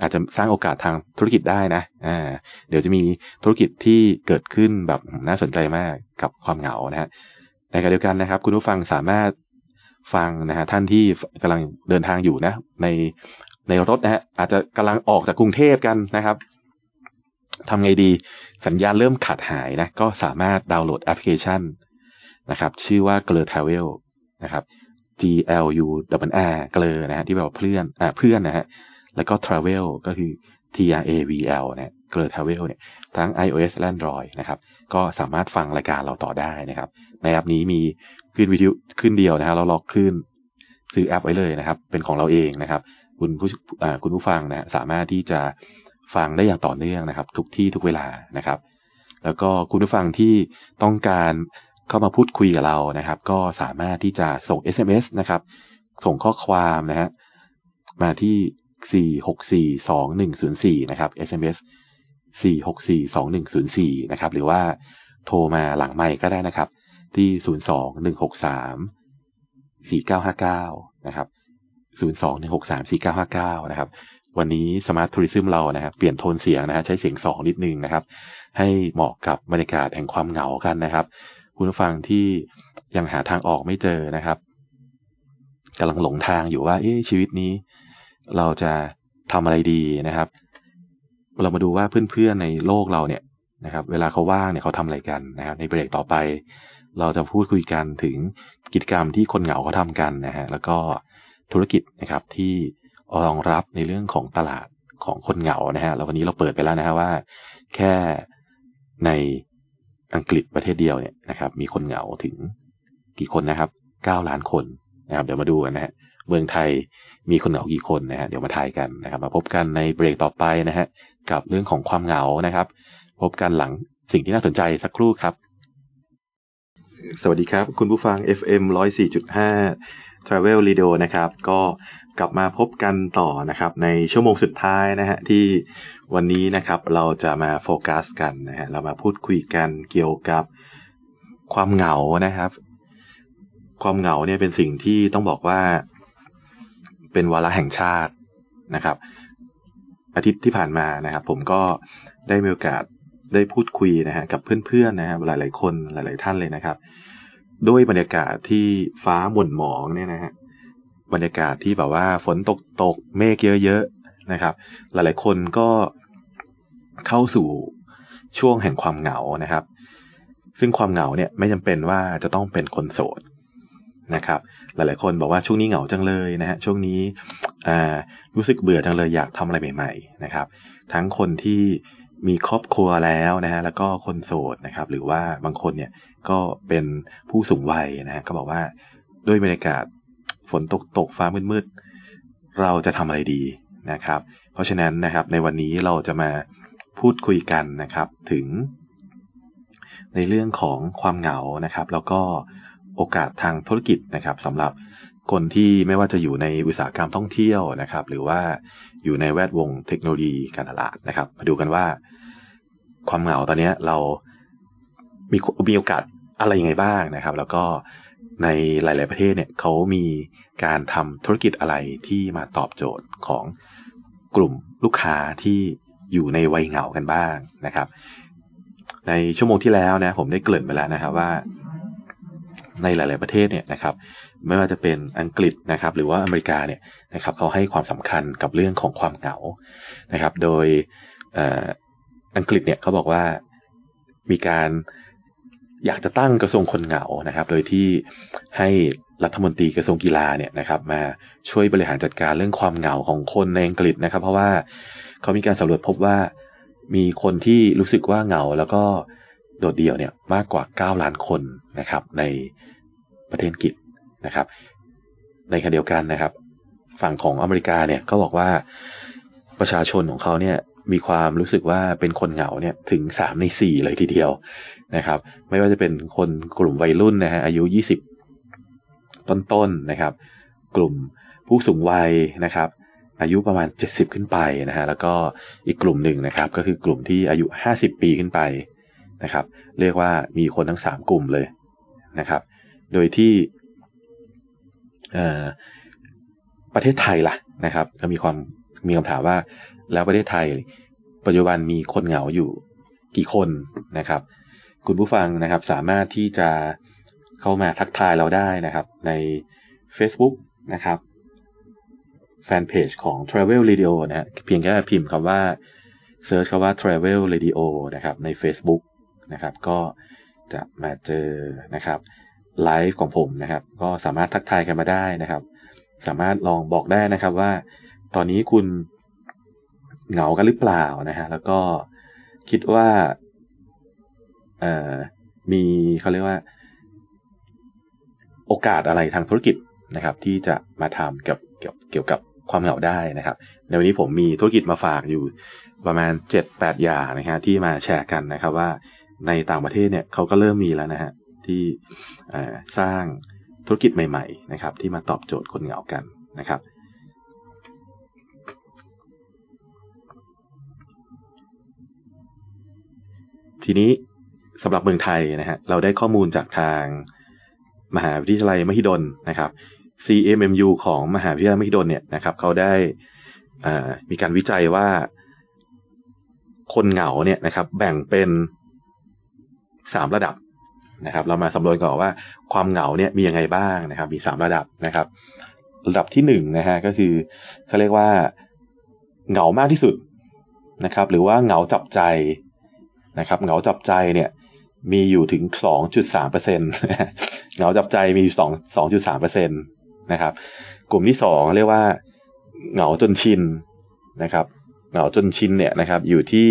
อาจจะสร้างโอกาสทางธุรกิจได้นะอ่าเดี๋ยวจะมีธุรกิจที่เกิดขึ้นแบบน่าสนใจมากกับความเหงานะฮะในขณะเดียวกันนะครับ คุณผู้ฟังสามารถฟังนะฮะท่านที่กำลังเดินทางอยู่นะ ใน ในรถนะฮะอาจจะกำลังออกจากกรุงเทพกันนะครับทำไงดีสัญญาณเริ่มขาดหายนะ ก็สามารถดาวน์โหลดแอปพลิเคชันนะครับ ชื่อว่าเกลอ Travel นะครับ G L U W R เกลอนะฮะที่แปลว่าเพื่อนอ่าเพื่อนนะฮะแล้วก็ Travel ก็คือ T R A V L นะเกลอ Travel เนี่ยทั้ง iOS และ Android นะครับ ก็สามารถฟังรายการเราต่อได้นะครับ ในแอปนี้มีคลื่นวิทยุคลื่นเดียวนะฮะเราล็อกคลื่นซื้อแอปไว้เลยนะครับ เป็นของเราเองนะครับ คุณผู้คุณผู้ฟังนะสามารถที่จะฟังได้อย่างต่อเนื่องนะครับ ทุกที่ทุกเวลานะครับ แล้วก็คุณผู้ฟังที่ต้องการเข้ามาพูดคุยกับเรานะครับ ก็สามารถที่จะส่ง SMS นะครับ ส่งข้อความนะฮะมาที่ 4642104 นะครับ SMS 4642104 นะครับ หรือว่าโทรมาหลังไมค์ก็ได้นะครับ ที่ 02163 4959 นะครับ 02163 4959 นะครับ วันนี้สมาร์ททัวริซึมเรานะครับ เปลี่ยนโทนเสียงนะฮะใช้เสียงสองนิดนึงนะครับ ให้เหมาะกับบรรยากาศแห่งความเหงากันนะครับ คุณผู้ฟังที่ยังหาทางออกไม่เจอนะครับกำลังหลงทางอยู่ว่า เอ๊ะชีวิตนี้ เราจะทำอะไรดีนะครับ เรามาดูว่าเพื่อนๆในโลกเราเนี่ยนะครับ เวลาเขาว่างเนี่ยเขาทำอะไรกันนะครับ ในเบรกต่อไป เราจะพูดคุยกันถึงกิจกรรมที่คนเหงาเขาทากันนะฮะแล้วก็ ธุรกิจนะครับที่รองรับในเรื่องของตลาดของคนเหงานะฮะแล้ววันนี้เราเปิดไปแล้วนะฮะว่า แค่ในอังกฤษประเทศเดียวเนี่ยนะครับ มีคนเหงาถึงกี่คนนะครับเก้าล้านคนนะครับ เดี๋ยวมาดูกันนะฮะเมืองไทยมีคนเหงากี่คนนะฮะเดี๋ยวมาทายกันนะครับ มาพบกันในเบรกต่อไปนะฮะกับเรื่องของความเหงานะครับ พบกันหลังสิ่งที่น่าสนใจสักครู่ครับ สวัสดีครับ คุณผู้ฟัง FM 104.5 Travel Radio นะครับ ก็กลับมาพบกันต่อนะครับ ในชั่วโมงสุดท้ายนะฮะที่วันนี้นะครับเราจะมาโฟกัสกันนะฮะเรามาพูดคุยกันเกี่ยวกับความเหงานะครับ ความเหงาเนี่ยเป็นสิ่งที่ต้องบอกว่า เป็นวาระแห่งชาตินะครับ อาทิตย์ที่ผ่านมานะครับ ผมก็ได้มีโอกาสได้พูดคุยนะฮะกับเพื่อนๆนะฮะหลาย ๆ คนหลาย ๆ ท่านเลยนะครับ ด้วยบรรยากาศที่ฟ้าหม่นหมองเนี่ยนะฮะบรรยากาศที่แบบว่าฝนตกตกเมฆเยอะๆนะครับ หลายๆคนก็เข้าสู่ช่วงแห่งความเหงานะครับ ซึ่งความเหงาเนี่ยไม่จำเป็นว่าจะต้องเป็นคนโสดนะครับ หลายๆคนบอกว่าช่วงนี้เหงาจังเลยนะฮะช่วงนี้รู้สึกเบื่อจังเลยอยากทำอะไรใหม่ ๆ นะครับ ทั้งคนที่มีครอบครัวแล้วนะฮะแล้วก็คนโสดนะครับ หรือว่าบางคนเนี่ยก็เป็นผู้สูงวัยนะฮะก็บอกว่าด้วยบรรยากาศฝนตกตกฟ้ามืดๆเราจะทำอะไรดีนะครับ เพราะฉะนั้นนะครับในวันนี้เราจะมาพูดคุยกันนะครับถึง ในเรื่องของความเหงานะครับ แล้วก็โอกาสทางธุรกิจนะครับสำหรับคนที่ไม่ว่าจะอยู่ในอุตสาหกรรมท่องเที่ยวนะครับ หรือว่าอยู่ในแวดวงเทคโนโลยีการตลาดนะครับ มาดูกันว่า ความเหงาตอนนี้เรา มีมีโอกาสอะไรยังไงบ้างนะครับ แล้วก็ในหลาย ๆ ประเทศเนี่ยเขามีการทำธุรกิจอะไรที่มาตอบโจทย์ของกลุ่มลูกค้าที่อยู่ในวัยเหงากันบ้างนะครับ ในชั่วโมงที่แล้วนะผมได้เกริ่นไปแล้วนะครับว่าในหลาย ๆ ประเทศเนี่ยนะครับ ไม่ว่าจะเป็นอังกฤษนะครับ หรือว่าอเมริกาเนี่ยนะครับเขาให้ความสำคัญกับเรื่องของความเหงานะครับ โดยอังกฤษเนี่ยเขาบอกว่ามีการ อยากจะตั้งกระทรวงคนเหงานะครับ โดยที่ให้รัฐมนตรีกระทรวงกีฬาเนี่ยนะครับมาช่วยบริหารจัดการเรื่องความเหงาของคนในอังกฤษนะครับ เพราะว่าเขามีการสำรวจพบว่ามีคนที่รู้สึกว่าเหงาแล้วก็โดดเดี่ยวเนี่ยมากกว่า 9 ล้านคนนะครับ ในประเทศอังกฤษนะครับ ในขณะเดียวกันนะครับ ฝั่งของอเมริกาเนี่ยก็บอกว่าประชาชนของเขาเนี่ยมีความรู้สึกว่าเป็นคนเหงาเนี่ยถึงสามในสี่เลยทีเดียว นะครับ ไม่ว่าจะเป็นคนกลุ่มวัยรุ่นนะฮะอายุยี่สิบต้นๆนนะครับ กลุ่มผู้สูงวัยนะครับ อายุประมาณเจ็ดสิบขึ้นไปนะฮะแล้วก็อีกกลุ่มหนึ่งนะครับ ก็คือกลุ่มที่อายุห้าสิบปีขึ้นไปนะครับ เรียกว่ามีคนทั้งสามกลุ่มเลยนะครับ โดยที่ประเทศไทยล่ะนะครับก็มีความมีคำถามว่าแล้วประเทศไทยปัจจุบันมีคนเหงาอยู่กี่คนนะครับ คุณผู้ฟังนะครับ สามารถที่จะเข้ามาทักทายเราได้นะครับ ใน Facebook นะครับแฟนเพจของ Travel Radio นะเพียงแค่พิมพ์คำว่าเซิร์ชคำว่า Travel Radio นะครับ ใน Facebook นะครับ ก็จะมาเจอนะครับไลฟ์ของผมนะครับ ก็สามารถทักทายกันมาได้นะครับ สามารถลองบอกได้นะครับว่า ตอนนี้คุณเหงากันหรือเปล่านะฮะแล้วก็คิดว่า มีเขาเรียกว่า โอกาสอะไรทางธุรกิจนะครับ ที่จะมาทำเกี่ยวเกี่ยวเกี่ยวกับความเหงาได้นะครับ ในวันนี้ผมมีธุรกิจมาฝากอยู่ประมาณเจ็ดแปดอย่างนะฮะที่มาแชร์กันนะครับว่าในต่างประเทศเนี่ยเขาก็เริ่มมีแล้วนะฮะที่สร้างธุรกิจใหม่ ๆ นะครับ ที่มาตอบโจทย์คนเหงากันนะครับ ทีนี้ สำหรับเมืองไทยนะฮะเราได้ข้อมูลจากทางมหาวิทยาลัยมหิดลนะครับ CMMU ของมหาวิทยาลัยมหิดลเนี่ยนะครับเขาได้มีการวิจัยว่าคนเหงาเนี่ยนะครับ แบ่งเป็นสามระดับนะครับ เรามาสำรวจก่อนว่าความเหงาเนี่ยมียังไงบ้างนะครับ มีสามระดับนะครับ ระดับที่หนึ่งนะฮะก็คือเขาเรียกว่าเหงามากที่สุดนะครับ หรือว่าเหงาจับใจนะครับ เหงาจับใจเนี่ย มีอยู่ถึงสองจุดสามเหงาจับใจมีอยู่สองสองจุดสามเปอร์เซ็นะครับ กลุ่มที่สองเรียกว่า เหงาจนชินนะครับ เหงาจนชินเนี่ยนะครับ อยู่ที่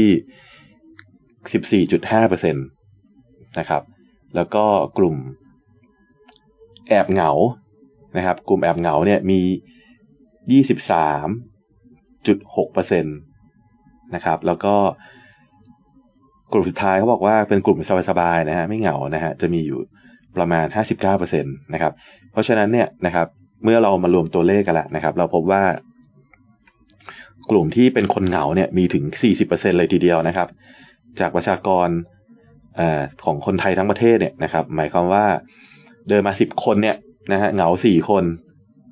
สิบสี่จุดห้าเปอร์เซ็นะครับ แล้วก็กลุ่มแอบเหงานะครับ กลุ่มแอบเหงาเนี่ยมียี่สิบสามจุดหกเปอร์เซ็นะครับ แล้วก็ ลุ่มสุดท้ายเขาบอกว่าเป็นกลุ่มสบายๆนะฮะไม่เหงานะฮะจะมีอยู่ประมาณห้าสิบเก้าเปอร์เซ็นตนะครับ เพราะฉะนั้นเนี่ยนะครับเมื่อเรามารวมตัวเลขกันแล้วนะครับ เราพบว่ากลุ่มที่เป็นคนเหงาเนี่ยมีถึงสี่สิบเปอร์เซ็นเลยทีเดียวนะครับ จากประชากรอของคนไทยทั้งประเทศเนี่ยนะครับ หมายความว่าเดินมาสิบคนเนี่ยนะฮะเหงาสี่คน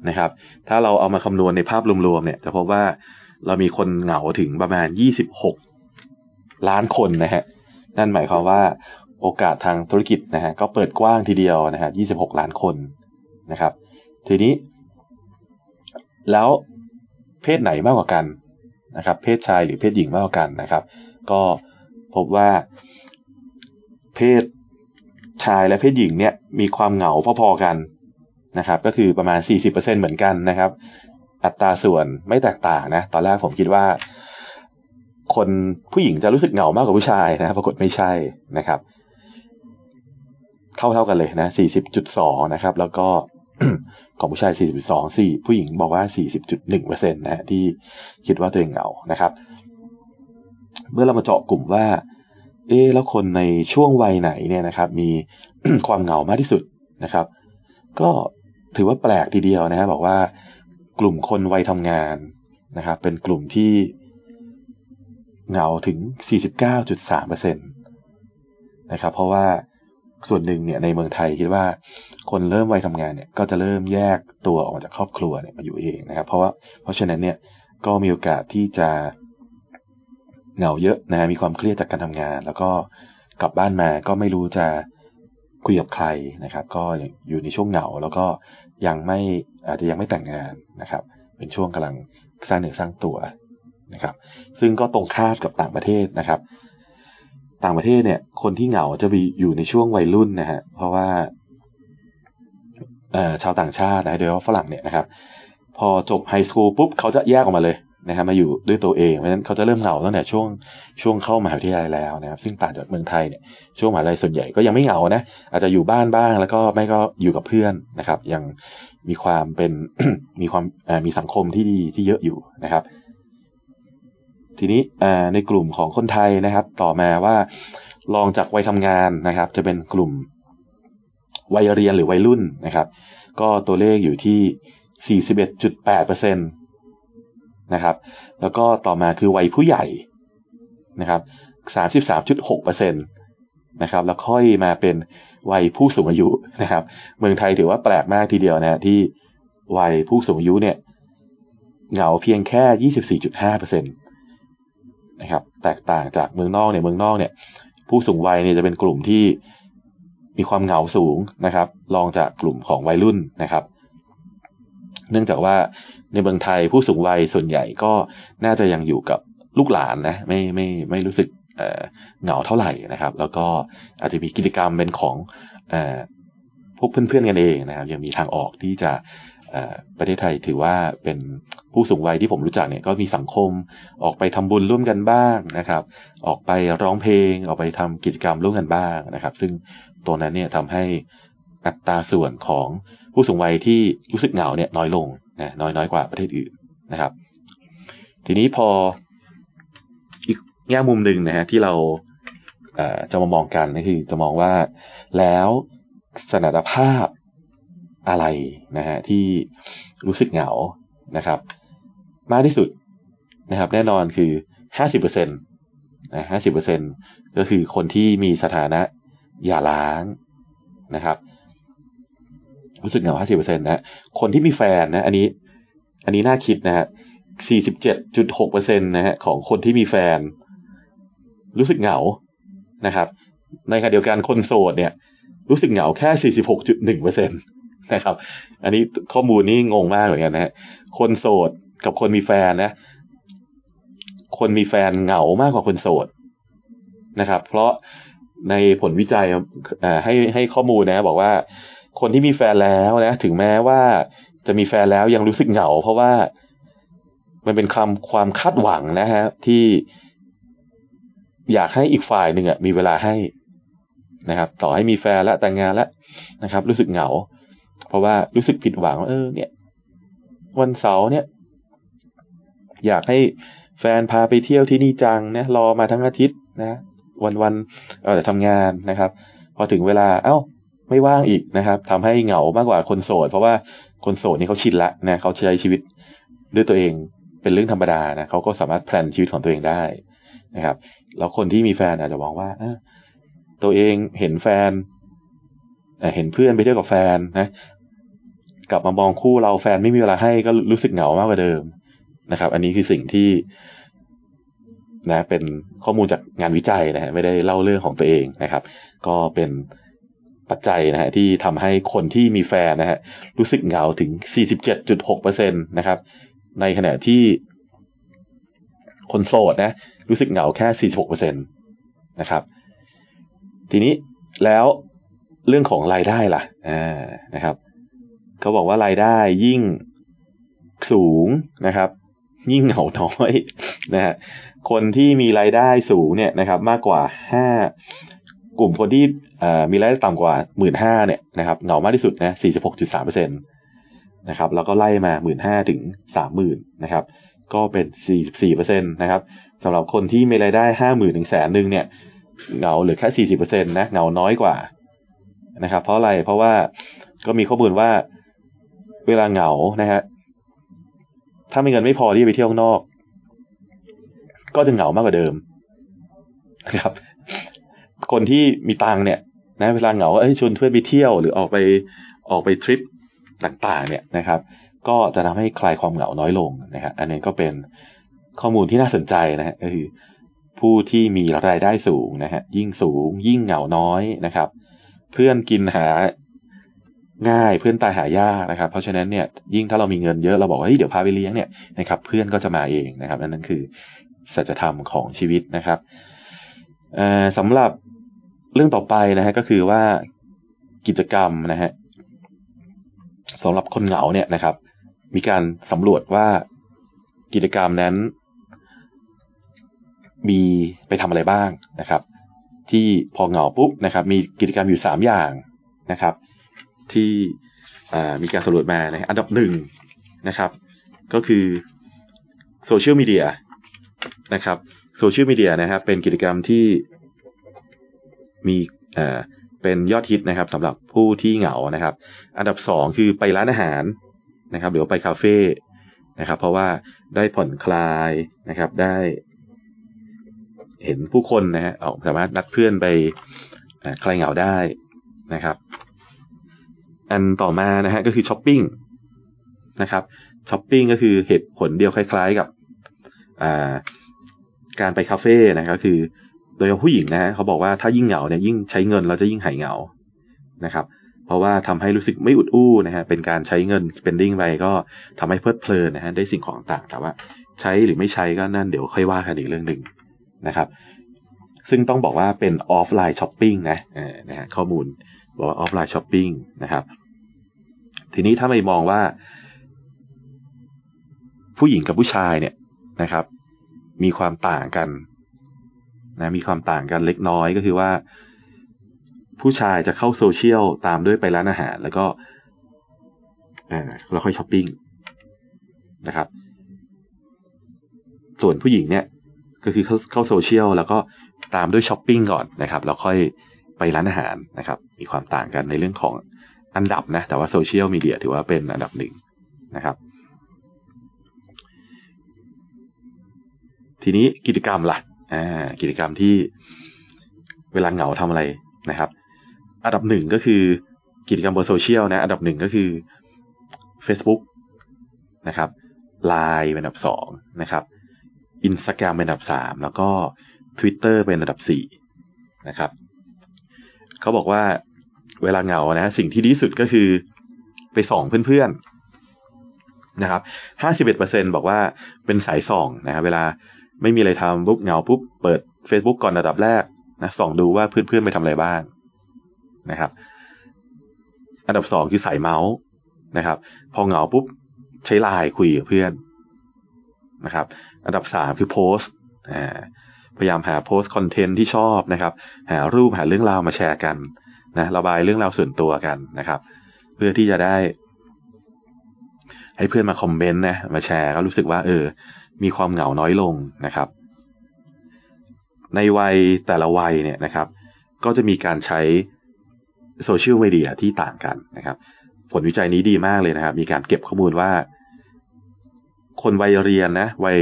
นะครับ ถ้าเราเอามาคำนวณในภาพรวมๆเนี่ยจะพบว่าเรามีคนเหงาถึงประมาณยี่สิบหกล้านคนนะฮะ นั่นหมายความว่าโอกาสทางธุรกิจนะฮะก็เปิดกว้างทีเดียวนะฮะ26 ล้านคนนะครับ ทีนี้ แล้วเพศไหนมากกว่ากันนะครับ เพศชายหรือเพศหญิงมากกว่ากันนะครับ ก็พบว่า เพศชายและเพศหญิงเนี่ยมีความเหงาพอๆกันนะครับ ก็คือประมาณ 40%เหมือนกันนะครับ อัตราส่วนไม่แตกต่างนะ ตอนแรกผมคิดว่า คนผู้หญิงจะรู้สึกเหงามากกว่าผู้ชายนะปรากฏไม่ใช่นะครับ เท่าเท่ากันเลยนะสี่สิบจุดสองนะครับ แล้วก็ของผู้ชายสี่สิบสองสี่ผู้หญิงบอกว่าสี่สิบจุดหนึ่งเปอร์เซ็นต์นะที่คิดว่าตัวเองเหงานะครับ เมื่อเรามาเจาะกลุ่มว่า เอ๊แล้วคนในช่วงวัยไหนเนี่ยนะครับ มีความเหงามากที่สุดนะครับ ก็ถือว่าแปลกทีเดียวนะครับบอกว่ากลุ่มคนวัยทำงานนะครับ เป็นกลุ่มที่ เหงาถึง 49.3%นะครับ เพราะว่าส่วนหนึ่งเนี่ยในเมืองไทยคิดว่าคนเริ่มวัยทำงานเนี่ยก็จะเริ่มแยกตัวออกมาจากครอบครัวเนี่ยมาอยู่เองนะครับ เพราะว่าเพราะฉะนั้นเนี่ยก็มีโอกาสที่จะเหงาเยอะนะมีความเครียดจากการทำงาน แล้วก็กลับบ้านมาก็ไม่รู้จะคุยกับใครนะครับ ก็อยู่ในช่วงเหงาแล้วก็ยังไม่อาจจะยังไม่แต่งงานนะครับ เป็นช่วงกำลังสร้างเนื้อสร้างตัว นะครับ ซึ่งก็ตรงคาดกับต่างประเทศนะครับ ต่างประเทศเนี่ย คนที่เหงาจะไปอยู่ในช่วงวัยรุ่นนะฮะเพราะว่าชาวต่างชาตินะโดยเฉพาะฝรั่งเนี่ยนะครับ พอจบไฮสคูลปุ๊บเขาจะแยกออกมาเลยนะครับมาอยู่ด้วยตัวเองเพราะฉะนั้นเขาจะเริ่มเหงาตั้งแต่ช่วงช่วงเข้ามหาวิทยาลัยแล้วนะครับ ซึ่งต่างจากเมืองไทยเนี่ยช่วงมหาวิทยาลัยส่วนใหญ่ก็ยังไม่เหงานะอาจจะอยู่บ้านบ้าง แล้วก็ไม่ก็อยู่กับเพื่อนนะครับ ยังมีความเป็นมีความมีสังคมที่ดีที่เยอะอยู่นะครับ ทีนี้ในกลุ่มของคนไทยนะครับ ต่อมาว่าลองจากวัยทำงานนะครับ จะเป็นกลุ่มวัยเรียนหรือวัยรุ่นนะครับ ก็ตัวเลขอยู่ที่ 41.8%เปอร์เซ็นตนะครับ แล้วก็ต่อมาคือวัยผู้ใหญ่นะครับ 33.6เปอร์เซ็นตนะครับ แล้วค่อยมาเป็นวัยผู้สูงอายุนะครับ เมืองไทยถือว่าแปลกมากทีเดียวนะที่วัยผู้สูงอายุเนี่ยเหงาเพียงแค่ 24.5เปอร์เซ็นต นะครับ แตกต่างจากเมืองนอกเนี่ยเมืองนอกเนี่ย ผู้สูงวัยเนี่ยจะเป็นกลุ่มที่มีความเหงาสูงนะครับรองจากกลุ่มของวัยรุ่นนะครับ เนื่องจากว่าในเมืองไทยผู้สูงวัยส่วนใหญ่ก็น่าจะยังอยู่กับลูกหลานนะไม่ไม่ไม่รู้สึกเหงาเท่าไหร่นะครับ แล้วก็อาจจะมีกิจกรรมเป็นของพวกเพื่อนๆกันเองนะครับ ยังมีทางออกที่จะ ประเทศไทยถือว่าเป็นผู้สูงวัยที่ผมรู้จักเนี่ยก็มีสังคมออกไปทำบุญร่วมกันบ้างนะครับ ออกไปร้องเพลง ออกไปทำกิจกรรมร่วมกันบ้างนะครับ ซึ่งตัวนั้นเนี่ยทำให้อัตราส่วนของผู้สูงวัยที่รู้สึกเหงาเนี่ยน้อยลงนะน้อยน้อยกว่าประเทศอื่นนะครับ ทีนี้พออีกแง่มุมหนึ่งนะฮะที่เราจะมามองกันก็คือจะมองว่าแล้วสถานภาพ อะไรนะฮะที่รู้สึกเหงานะครับ มากที่สุดนะครับ แน่นอนคือห้าสิบเปอร์เซ็นตนะห้าสิบเปอร์เซ็นก็คือคนที่มีสถานะอย่าล้างนะครับ รู้สึกเหงาห้าสิบเปอร์เซ็นต์นะคนที่มีแฟนนะ อันนี้ อันนี้น่าคิดนะฮะสี่สิบเจ็ดจุดหกเปอร์เซ็นตนะฮะของคนที่มีแฟน รู้สึกเหงานะครับ ในขณะเดียวกันคนโสดเนี่ย รู้สึกเหงาแค่สี่สิบหกจุดหนึ่งเปอร์เซ็นต์ นะครับ อันนี้ข้อมูลนี่งงมากเหมือนกันนะฮะคนโสดกับคนมีแฟนนะ คนมีแฟนเหงามากกว่าคนโสดนะครับ เพราะในผลวิจัยให้ให้ข้อมูลนะ บอกว่า คนที่มีแฟนแล้วนะ ถึงแม้ว่าจะมีแฟนแล้วยังรู้สึกเหงา เพราะว่ามันเป็นความความคาดหวังนะฮะที่อยากให้อีกฝ่ายหนึ่งอะมีเวลาให้นะครับ ต่อให้มีแฟนแล้วแต่งงานแล้วนะครับ รู้สึกเหงา ราะว่ารู้สึกผิดหวังเออ เนี่ย วันเสาร์เนี่ย อยากให้แฟนพาไปเที่ยวที่นี่จังนะรอมาทั้งอาทิตย์นะวันๆเอาแต่ทำงานนะครับ พอถึงเวลา เอา้า ไม่ว่างอีกนะครับทำให้เหงามากกว่าคนโสด เพราะว่าคนโสดนี่เขาชินละนะเขาใช้ชีวิตด้วยตัวเองเป็นเรื่องธรรมดานะเขาก็สามารถแพลนชีวิตของตัวเองได้นะครับ แล้วคนที่มีแฟนอาจจะมองว่าตัวเองเห็นแฟนเห็นเพื่อนไปเที่ยวกับแฟนนะ กลับมามองคู่เราแฟนไม่มีเวลาให้ก็รู้สึกเหงามากกว่าเดิมนะครับ อันนี้คือสิ่งที่นะเป็นข้อมูลจากงานวิจัยนะฮะไม่ได้เล่าเรื่องของตัวเองนะครับ ก็เป็นปัจจัยนะฮะที่ทำให้คนที่มีแฟนนะฮะรู้สึกเหงาถึง 47.6เปอร์เซ็นตนะครับ ในขณะที่คนโสดนะ รู้สึกเหงาแค่ 46เปอร์เซ็นตนะครับ ทีนี้แล้วเรื่องของรายได้ล่ะอ่านะครับ เขาบอกว่ารายได้ยิ่งสูงนะครับ ยิ่งเหงาน้อยนะฮะคนที่มีรายได้สูงเนี่ยนะครับ มากกว่าห้ากลุ่มคนที่มีรายได้ต่ำกว่าหมื่นห้าเนี่ยนะครับเหงามากที่สุดนะสี่สิบหกจุดสามเปอร์เซ็นตนะครับ แล้วก็ไล่มาหมื่นห้าถึงสามหมื่นนะครับ ก็เป็นสี่สี่เปอร์เซ็นตนะครับสำหรับคนที่มีรายได้ห้าหมื่นถึงแสนหนึ่งเนี่ยเหงาเหลือแค่สี่สิบเปอร์เซ็นตนะเหงาน้อยกว่านะครับ เพราะอะไรเพราะว่าก็มีข้อมูลว่า เวลาเหงานะฮะถ้ามีเงินไม่พอที่จะไปเที่ยวข้างนอก ก็จะเหงามากกว่าเดิมนะครับ คนที่มีตังเนี่ย นะเวลาเหงาเอ้ยชวนเพื่อนไปเที่ยวหรือออกไปออกไปทริปต่างๆ เนี่ยนะครับ ก็จะทำให้คลายความเหงาน้อยลงนะครับอันนี้ก็เป็นข้อมูลที่น่าสนใจนะฮะก็คือผู้ที่มีรายได้สูงนะฮะยิ่งสูง ยิ่งเหงาน้อยนะครับ เพื่อนกินหา ง่ายเพื่อนตายหายากนะครับ เพราะฉะนั้นเนี่ยยิ่งถ้าเรามีเงินเยอะเราบอกว่าเฮ้ยเดี๋ยวพาไปเลี้ยงเนี่ยนะครับเพื่อนก็จะมาเองนะครับนั่นคือสัจธรรมของชีวิตนะครับสำหรับเรื่องต่อไปนะฮะก็คือว่ากิจกรรมนะฮะสำหรับคนเหงาเนี่ยนะครับ มีการสำรวจว่ากิจกรรมนั้น มีไปทำอะไรบ้างนะครับ ที่พอเหงาปุ๊บนะครับ มีกิจกรรมอยู่สามอย่างนะครับ ที่มีการสำรวจมานะอันดับหนึ่งนะครับ ก็คือโซเชียลมีเดียนะครับโซเชียลมีเดียนะครับเป็นกิจกรรมที่มีเป็นยอดฮิตนะครับสำหรับผู้ที่เหงานะครับ อันดับสองคือไปร้านอาหารนะครับ หรือไปคาเฟ่นะครับ เพราะว่าได้ผ่อนคลายนะครับ ได้เห็นผู้คนนะฮะเอาสามารถนัดเพื่อนไปคลายเหงาได้นะครับ อันต่อมานะฮะก็คือช้อปปิ้งนะครับช้อปปิ้งก็คือเหตุผลเดียวคล้าย ๆกับการไปคาเฟ่นะครับคือ โดยเฉพาะผู้หญิงนะฮะเขาบอกว่าถ้ายิ่งเหงาเนี่ยยิ่งใช้เงินเราจะยิ่งหายเหงานะครับ เพราะว่าทำให้รู้สึกไม่อุดอู้นะฮะเป็นการใช้เงิน spending ไปก็ทำให้เพลิดเพลินนะฮะได้สิ่งของต่างแต่ว่า ใช้หรือไม่ใช้ก็นั่นเดี๋ยวค่อยว่ากันอีกเรื่องหนึ่งนะครับ ซึ่งต้องบอกว่าเป็น offline shopping นะนะฮะข้อมูล บอกว่า offline shopping นะครับ ทีนี้ถ้าไม่มองว่า ผู้หญิงกับผู้ชายเนี่ยนะครับ มีความต่างกันนะมีความต่างกันเล็กน้อยก็คือว่า ผู้ชายจะเข้าโซเชียลตามด้วยไปร้านอาหาร แล้วก็อ่าแล้วค่อยช้อปปิ้งนะครับ ส่วนผู้หญิงเนี่ยก็คือเข้าเข้าโซเชียลแล้วก็ตามด้วยช้อปปิ้งก่อนนะครับ แล้วค่อย ไปร้านอาหารนะครับ มีความต่างกันในเรื่องของอันดับนะ แต่ว่าโซเชียลมีเดียถือว่าเป็นอันดับหนึ่งนะครับ ทีนี้กิจกรรมละ่ะอ่ากิจกรรมที่เวลาเหงาทำอะไรนะครับ อันดับหนึ่งก็คือกิจกรรมบนโซเชียลนะ อันดับหนึ่งก็คือ Facebook นะครับไลน์เป็นอันดับสองนะครับอินสตาแกรมเป็นอันดับสามแล้วก็ Twitter เป็นอันดับสี่นะครับ เขาบอกว่าเวลาเหงานะ สิ่งที่ดีสุดก็คือไปส่องเพื่อนๆนะครับห้าสิบเอ็ดเปอร์เซ็นบอกว่าเป็นสายส่องนะครับเวลาไม่มีอะไรทำปุ๊บเหงาปุ๊บเปิด Facebook ก่อนระดับแรกนะส่องดูว่าเพื่อนๆไปทำอะไรบ้างนะครับ อันดับสองคือสายเมาท์นะครับ พอเหงาปุ๊บใช้ไลน์คุยกับเพื่อนนะครับ อันดับสามคือโพส พยายามหาโพสต์คอนเทนต์ที่ชอบนะครับ หารูปหาเรื่องราวมาแชร์กันนะระบายเรื่องราวส่วนตัวกันนะครับ เพื่อที่จะได้ ให้เพื่อนมาคอมเมนต์นะมาแชร์ก็รู้สึกว่า เออ มีความเหงาน้อยลงนะครับ ในวัยแต่ละวัยเนี่ยนะครับ ก็จะมีการใช้โซเชียลมีเดียที่ต่างกันนะครับ ผลวิจัยนี้ดีมากเลยนะครับ มีการเก็บข้อมูลว่า คนวัยเรียนนะวัย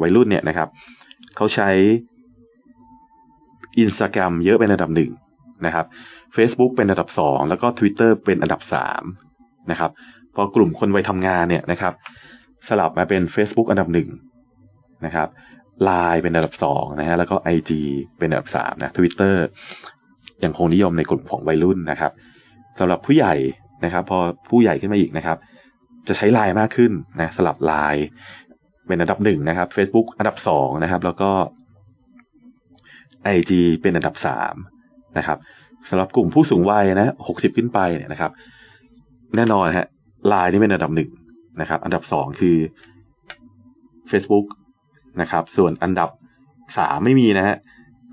วัยรุ่นเนี่ยนะครับ เขาใช้อินสตาแกรมเยอะเป็นอันดับหนึ่งนะครับ Facebook เป็นอันดับสองแล้วก็ Twitter เป็นอันดับสามนะครับ พอกลุ่มคนวัยทำงานเนี่ยนะครับ สลับมาเป็น Facebook อันดับหนึ่งนะครับไลน์เป็นอันดับสองนะฮะแล้วก็ IG เป็นอันดับสามนะทวิตเตอร์ยังคงนิยมในกลุ่มของวัยรุ่นนะครับสำหรับผู้ใหญ่นะครับ พอผู้ใหญ่ขึ้นมาอีกนะครับ จะใช้ไลน์มากขึ้นนะสลับไลน์ เป็นอันดับหนึ่งนะครับ Facebook อันดับสองนะครับ แล้วก็ IG เป็นอันดับสามนะครับสำหรับกลุ่มผู้สูงวัยนะหกสิบขึ้นไปเนี่ยนะครับ แน่นอนฮะไลน์นี่เป็นอันดับหนึ่งนะครับ อันดับสองคือ Facebook นะครับ ส่วนอันดับสามไม่มีนะฮะ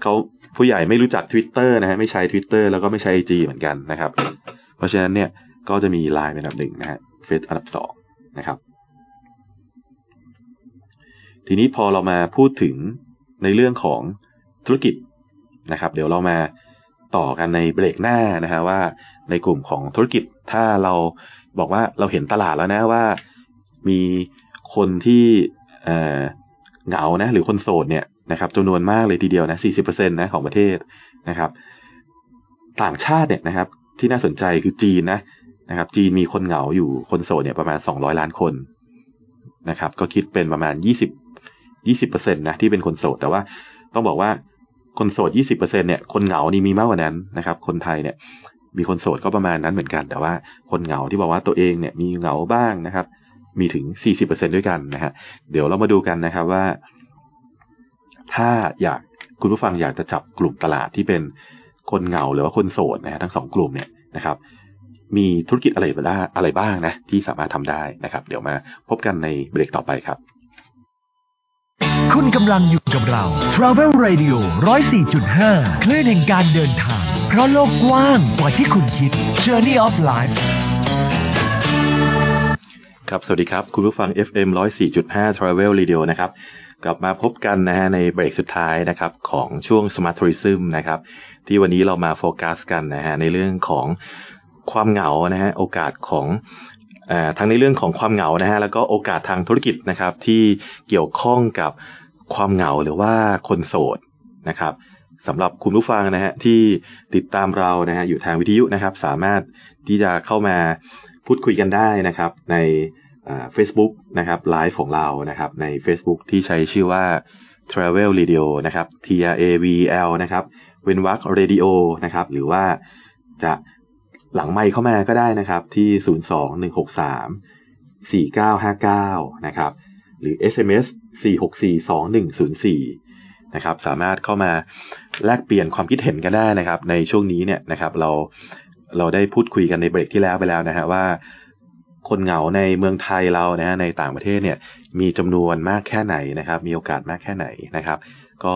เขาผู้ใหญ่ไม่รู้จัก Twitter นะฮะไม่ใช้ Twitter แล้วก็ไม่ใช้ IG เหมือนกันนะครับ เพราะฉะนั้นเนี่ยก็จะมีไลน์เป็นอันดับหนึ่งนะฮะเฟซอันดับสองนะครับ ทีนี้พอเรามาพูดถึงในเรื่องของธุรกิจนะครับ เดี๋ยวเรามาต่อกันในเบรกหน้านะฮะว่าในกลุ่มของธุรกิจถ้าเราบอกว่าเราเห็นตลาดแล้วนะว่า มีคนที่เหงานะหรือคนโสดเนี่ยนะครับจำนวนมากเลยทีเดียวนะสี่สิบเปอร์เซ็นตนะของประเทศนะครับ ต่างชาติเนี่ยนะครับ ที่น่าสนใจคือจีนนะนะครับ จีนมีคนเหงาอยู่คนโสดเนี่ยประมาณสองร้อยล้านคนนะครับ ก็คิดเป็นประมาณยี่สิบ ยี่สิบเปอร์เซ็นตนะที่เป็นคนโสด แต่ว่าต้องบอกว่าคนโสดยี่สิบเปอร์เซ็นเนี่ยคนเหงานี่มีมากกว่านั้นนะครับ คนไทยเนี่ย มีคนโสดก็ประมาณนั้นเหมือนกัน แต่ว่าคนเหงาที่บอกว่าตัวเองเนี่ยมีเหงาบ้างนะครับ มีถึงสี่สิบเปอร์เซ็นด้วยกันนะฮะเดี๋ยวเรามาดูกันนะครับว่า ถ้าอยากคุณผู้ฟังอยากจะจับกลุ่มตลาดที่เป็นคนเหงาหรือว่าคนโสดนะฮะทั้งสองกลุ่มเนี่ยนะครับ มีธุรกิจอะไรบ้างอะไรบ้างนะที่สามารถทำได้นะครับ เดี๋ยวมาพบกันในเบรกต่อไปครับ คุณกำลังอยู่กับเรา Travel Radio 104.5 คลื่นแห่งการเดินทาง เพราะโลกกว้างกว่าที่คุณคิด Journey of Life ครับ สวัสดีครับ คุณผู้ฟัง FM 104.5 Travel Radio นะครับ กลับมาพบกันนะฮะในเบรกสุดท้ายนะครับของช่วง Smart Tourism นะครับ ที่วันนี้เรามาโฟกัสกันนะฮะในเรื่องของความเหงานะฮะโอกาสของอทั้งในเรื่องของความเหงานะฮะแล้วก็โอกาสทางธุรกิจนะครับที่เกี่ยวข้องกับ ความเหงาหรือว่าคนโสดนะครับสำหรับคุณผู้ฟังนะฮะที่ติดตามเรานะฮะอยู่ทางวิทยุนะครับ สามารถที่จะเข้ามาพูดคุยกันได้นะครับในเฟซบุ๊กนะครับไลฟ์ของเรานะครับใน Facebook ที่ใช้ชื่อว่า Travel Radio นะครับ T R A V L นะครับเวนวรรค Radio นะครับหรือว่าจะหลังไมค์เข้ามาก็ได้นะครับที่ 021634959 นะครับ หรือ SMS 4642104 นะครับ สามารถเข้ามาแลกเปลี่ยนความคิดเห็นกันได้นะครับ ในช่วงนี้เนี่ยนะครับ เราเราได้พูดคุยกันในเบรกที่แล้วไปแล้วนะฮะว่า คนเหงาในเมืองไทยเรานะฮะในต่างประเทศเนี่ย มีจำนวนมากแค่ไหนนะครับ มีโอกาสมากแค่ไหนนะครับ ก็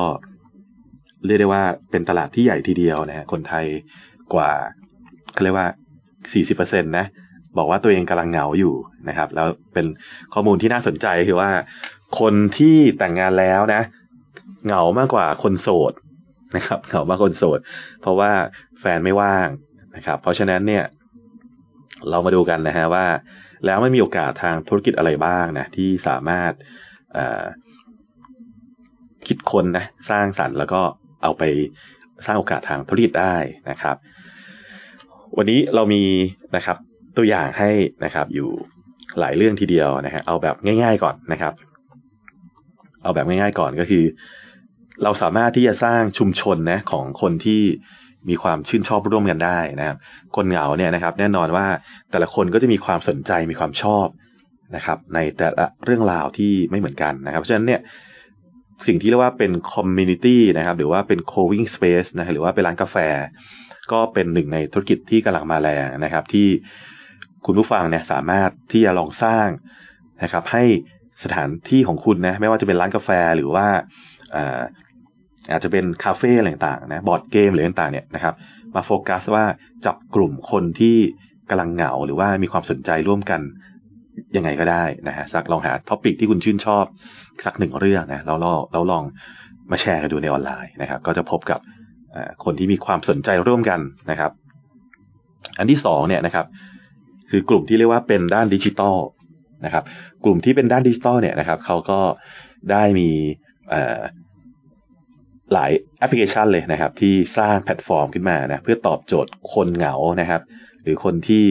เรียกได้ว่าเป็นตลาดที่ใหญ่ทีเดียวนะฮะคนไทยกว่าเขาเรียกว่า 40%นะ บอกว่าตัวเองกำลังเหงาอยู่นะครับ แล้วเป็นข้อมูลที่น่าสนใจคือว่า คนที่แต่งงานแล้วนะ เหงามากกว่าคนโสดนะครับ เหงามากกว่าคนโสด เพราะว่าแฟนไม่ว่างนะครับ เพราะฉะนั้นเนี่ย เรามาดูกันนะฮะว่า แล้วไม่มีโอกาสทางธุรกิจอะไรบ้างนะที่สามารถคิดคนนะสร้างสรรค์แล้วก็เอาไปสร้างโอกาสทางธุรกิจได้นะครับ วันนี้เรามีนะครับ ตัวอย่างให้นะครับอยู่หลายเรื่องทีเดียวนะฮะเอาแบบง่าย ๆก่อนนะครับ เอาแบบง่ายๆก่อนก็คือ เราสามารถที่จะสร้างชุมชนนะของคนที่มีความชื่นชอบร่วมกันได้นะครับ คนเหงาเนี่ยนะครับ แน่นอนว่าแต่ละคนก็จะมีความสนใจมีความชอบนะครับ ในแต่ละเรื่องราวที่ไม่เหมือนกันนะครับ เพราะฉะนั้นเนี่ยสิ่งที่เรียกว่าเป็น community นะครับ หรือว่าเป็น co-working space นะหรือว่าเป็นร้านกาแฟ ก็เป็นหนึ่งในธุรกิจที่กำลังมาแรงนะครับ ที่ คุณผู้ฟังเนี่ยสามารถที่จะลองสร้างนะครับ ให้สถานที่ของคุณนะไม่ว่าจะเป็นร้านกาแฟหรือว่าอาจจะเป็นคาเฟ่อะไรต่างๆนะบอร์ดเกมหรือต่างๆเนี่ยนะครับ มาโฟกัสว่าจับกลุ่มคนที่กำลังเหงาหรือว่ามีความสนใจร่วมกันยังไงก็ได้นะฮะสักลองหา topic ที่คุณชื่นชอบสักหนึ่งเรื่องนะแล้วเราลองมาแชร์กันดูในออนไลน์นะครับ ก็จะพบกับคนที่มีความสนใจร่วมกันนะครับ อันที่สองเนี่ยนะครับ คือกลุ่มที่เรียกว่าเป็นด้านดิจิตอลนะครับ กลุ่มที่เป็นด้านดิจิตอลเนี่ยนะครับเขาก็ได้มีหลายแอปพลิเคชันเลยนะครับ ที่สร้างแพลตฟอร์มขึ้นมานะเพื่อตอบโจทย์คนเหงานะครับ หรือคนที่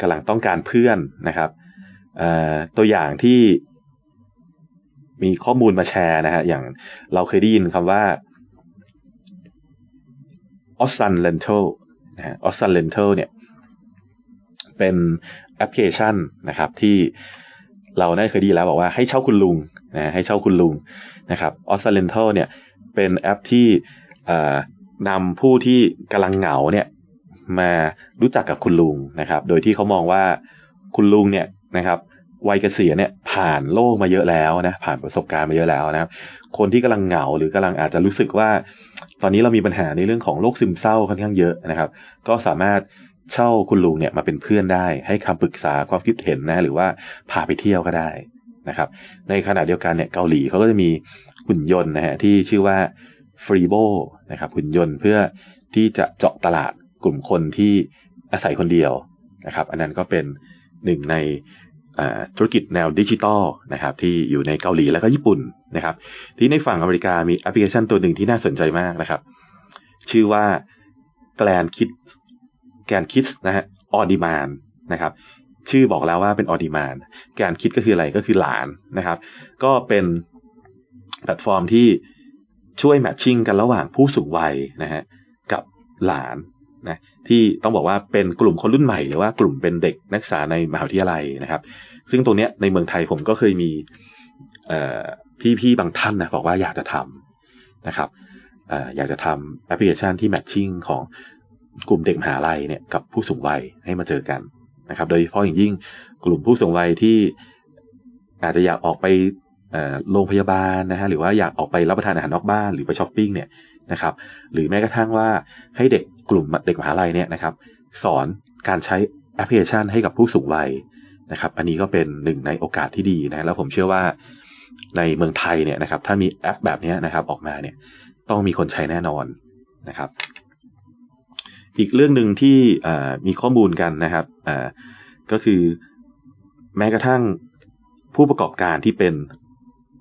กำลังต้องการเพื่อนนะครับตัวอย่างที่มีข้อมูลมาแชร์นะฮะอย่างเราเคยได้ยินคำว่า o s s u n Rental นะฮะ o s s u n Rental เนี่ย เป็นแอปพลิเคชันนะครับ ที่เราได้เคยดีแล้วบอกว่าให้เช่าคุณลุงนะให้เช่าคุณลุงนะครับ o s s u n Rental เนี่ยเป็นแอปที่นำผู้ที่กำลังเหงาเนี่ยมารู้จักกับคุณลุงนะครับ โดยที่เขามองว่าคุณลุงเนี่ยนะครับวัยเกษียณเนี่ยผ่านโลกมาเยอะแล้วนะผ่านประสบการณ์มาเยอะแล้วนะครับ คนที่กำลังเหงาหรือกำลังอาจจะรู้สึกว่า ตอนนี้เรามีปัญหาในเรื่องของโรคซึมเศร้าค่อนข้างเยอะนะครับ ก็สามารถ เช่าคุณลุงเนี่ยมาเป็นเพื่อนได้ ให้คำปรึกษาความคิดเห็นนะ หรือว่าพาไปเที่ยวก็ได้นะครับ ในขณะเดียวกันเนี่ยเกาหลีเขาก็จะมีหุ่นยนต์นะฮะที่ชื่อว่า Fribo นะครับหุ่นยนต์เพื่อที่จะเจาะตลาดกลุ่มคนที่อาศัยคนเดียวนะครับ อันนั้นก็เป็นหนึ่งในธุรกิจแนวดิจิตอลนะครับที่อยู่ในเกาหลีแล้วก็ญี่ปุ่นนะครับ ที่ในฝั่งอเมริกามีแอปพลิเคชันตัวหนึ่งที่น่าสนใจมากนะครับ ชื่อว่าแกลนคิด แกนคิดนะฮะออดิมานนะครับ ชื่อบอกแล้วว่าเป็นออดิมานแกนคิดก็คืออะไรก็คือหลานนะครับ ก็เป็นแพลตฟอร์มที่ช่วยแมทชิ่งกันระหว่างผู้สูงวัยนะฮะกับหลานนะที่ต้องบอกว่าเป็นกลุ่มคนรุ่นใหม่หรือว่ากลุ่มเป็นเด็กนักศึกษาในมหาวิทยาลัยนะครับ ซึ่งตรงเนี้ยในเมืองไทยผมก็เคยมีพี่ๆบางท่านนะบอกว่าอยากจะทำนะครับอยากจะทำแอปพลิเคชันที่ matching ของ กลุ่มเด็กมหาลัยเนี่ยกับผู้สูงวัยให้มาเจอกันนะครับ โดยเฉพาะอย่างยิ่งกลุ่มผู้สูงวัยที่อาจจะอยากออกไปโรงพยาบาลนะฮะหรือว่าอยากออกไปรับประทานอาหารนอกบ้านหรือไปช้อปปิ้งเนี่ยนะครับ หรือแม้กระทั่งว่าให้เด็กกลุ่มเด็กมหาลัยเนี่ยนะครับ สอนการใช้แอปพลิเคชันให้กับผู้สูงวัยนะครับ อันนี้ก็เป็นหนึ่งในโอกาสที่ดีนะแล้วผมเชื่อว่าในเมืองไทยเนี่ยนะครับ ถ้ามีแอปแบบนี้นะครับออกมาเนี่ย ต้องมีคนใช้แน่นอนนะครับ อีกเรื่องหนึ่งที่มีข้อมูลกันนะครับก็คือแม้กระทั่งผู้ประกอบการที่เป็น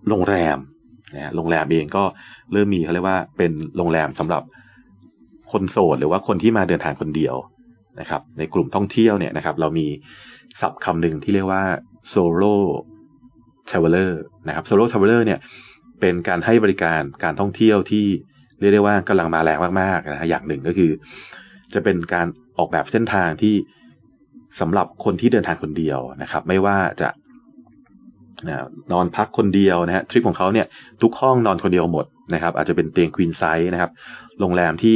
โรงแรมนะโรงแรมเองก็เริ่มมีเขาเรียกว่าเป็นโรงแรมสำหรับคนโสดหรือว่าคนที่มาเดินทางคนเดียวนะครับ ในกลุ่มท่องเที่ยวเนี่ยนะครับ เรามีศัพท์คำหนึ่งที่เรียกว่า solo traveler นะครับ solo traveler เนี่ย เป็นการให้บริการการท่องเที่ยวที่เรียกได้ว่ากำลังมาแรงมากๆนะฮะอย่างหนึ่งก็คือ จะเป็นการออกแบบเส้นทางที่สำหรับคนที่เดินทางคนเดียวนะครับ ไม่ว่าจะนอนพักคนเดียวนะฮะทริปของเขาเนี่ยทุกห้องนอนคนเดียวหมดนะครับ อาจจะเป็นเตียงควีนไซส์นะครับ โรงแรมที่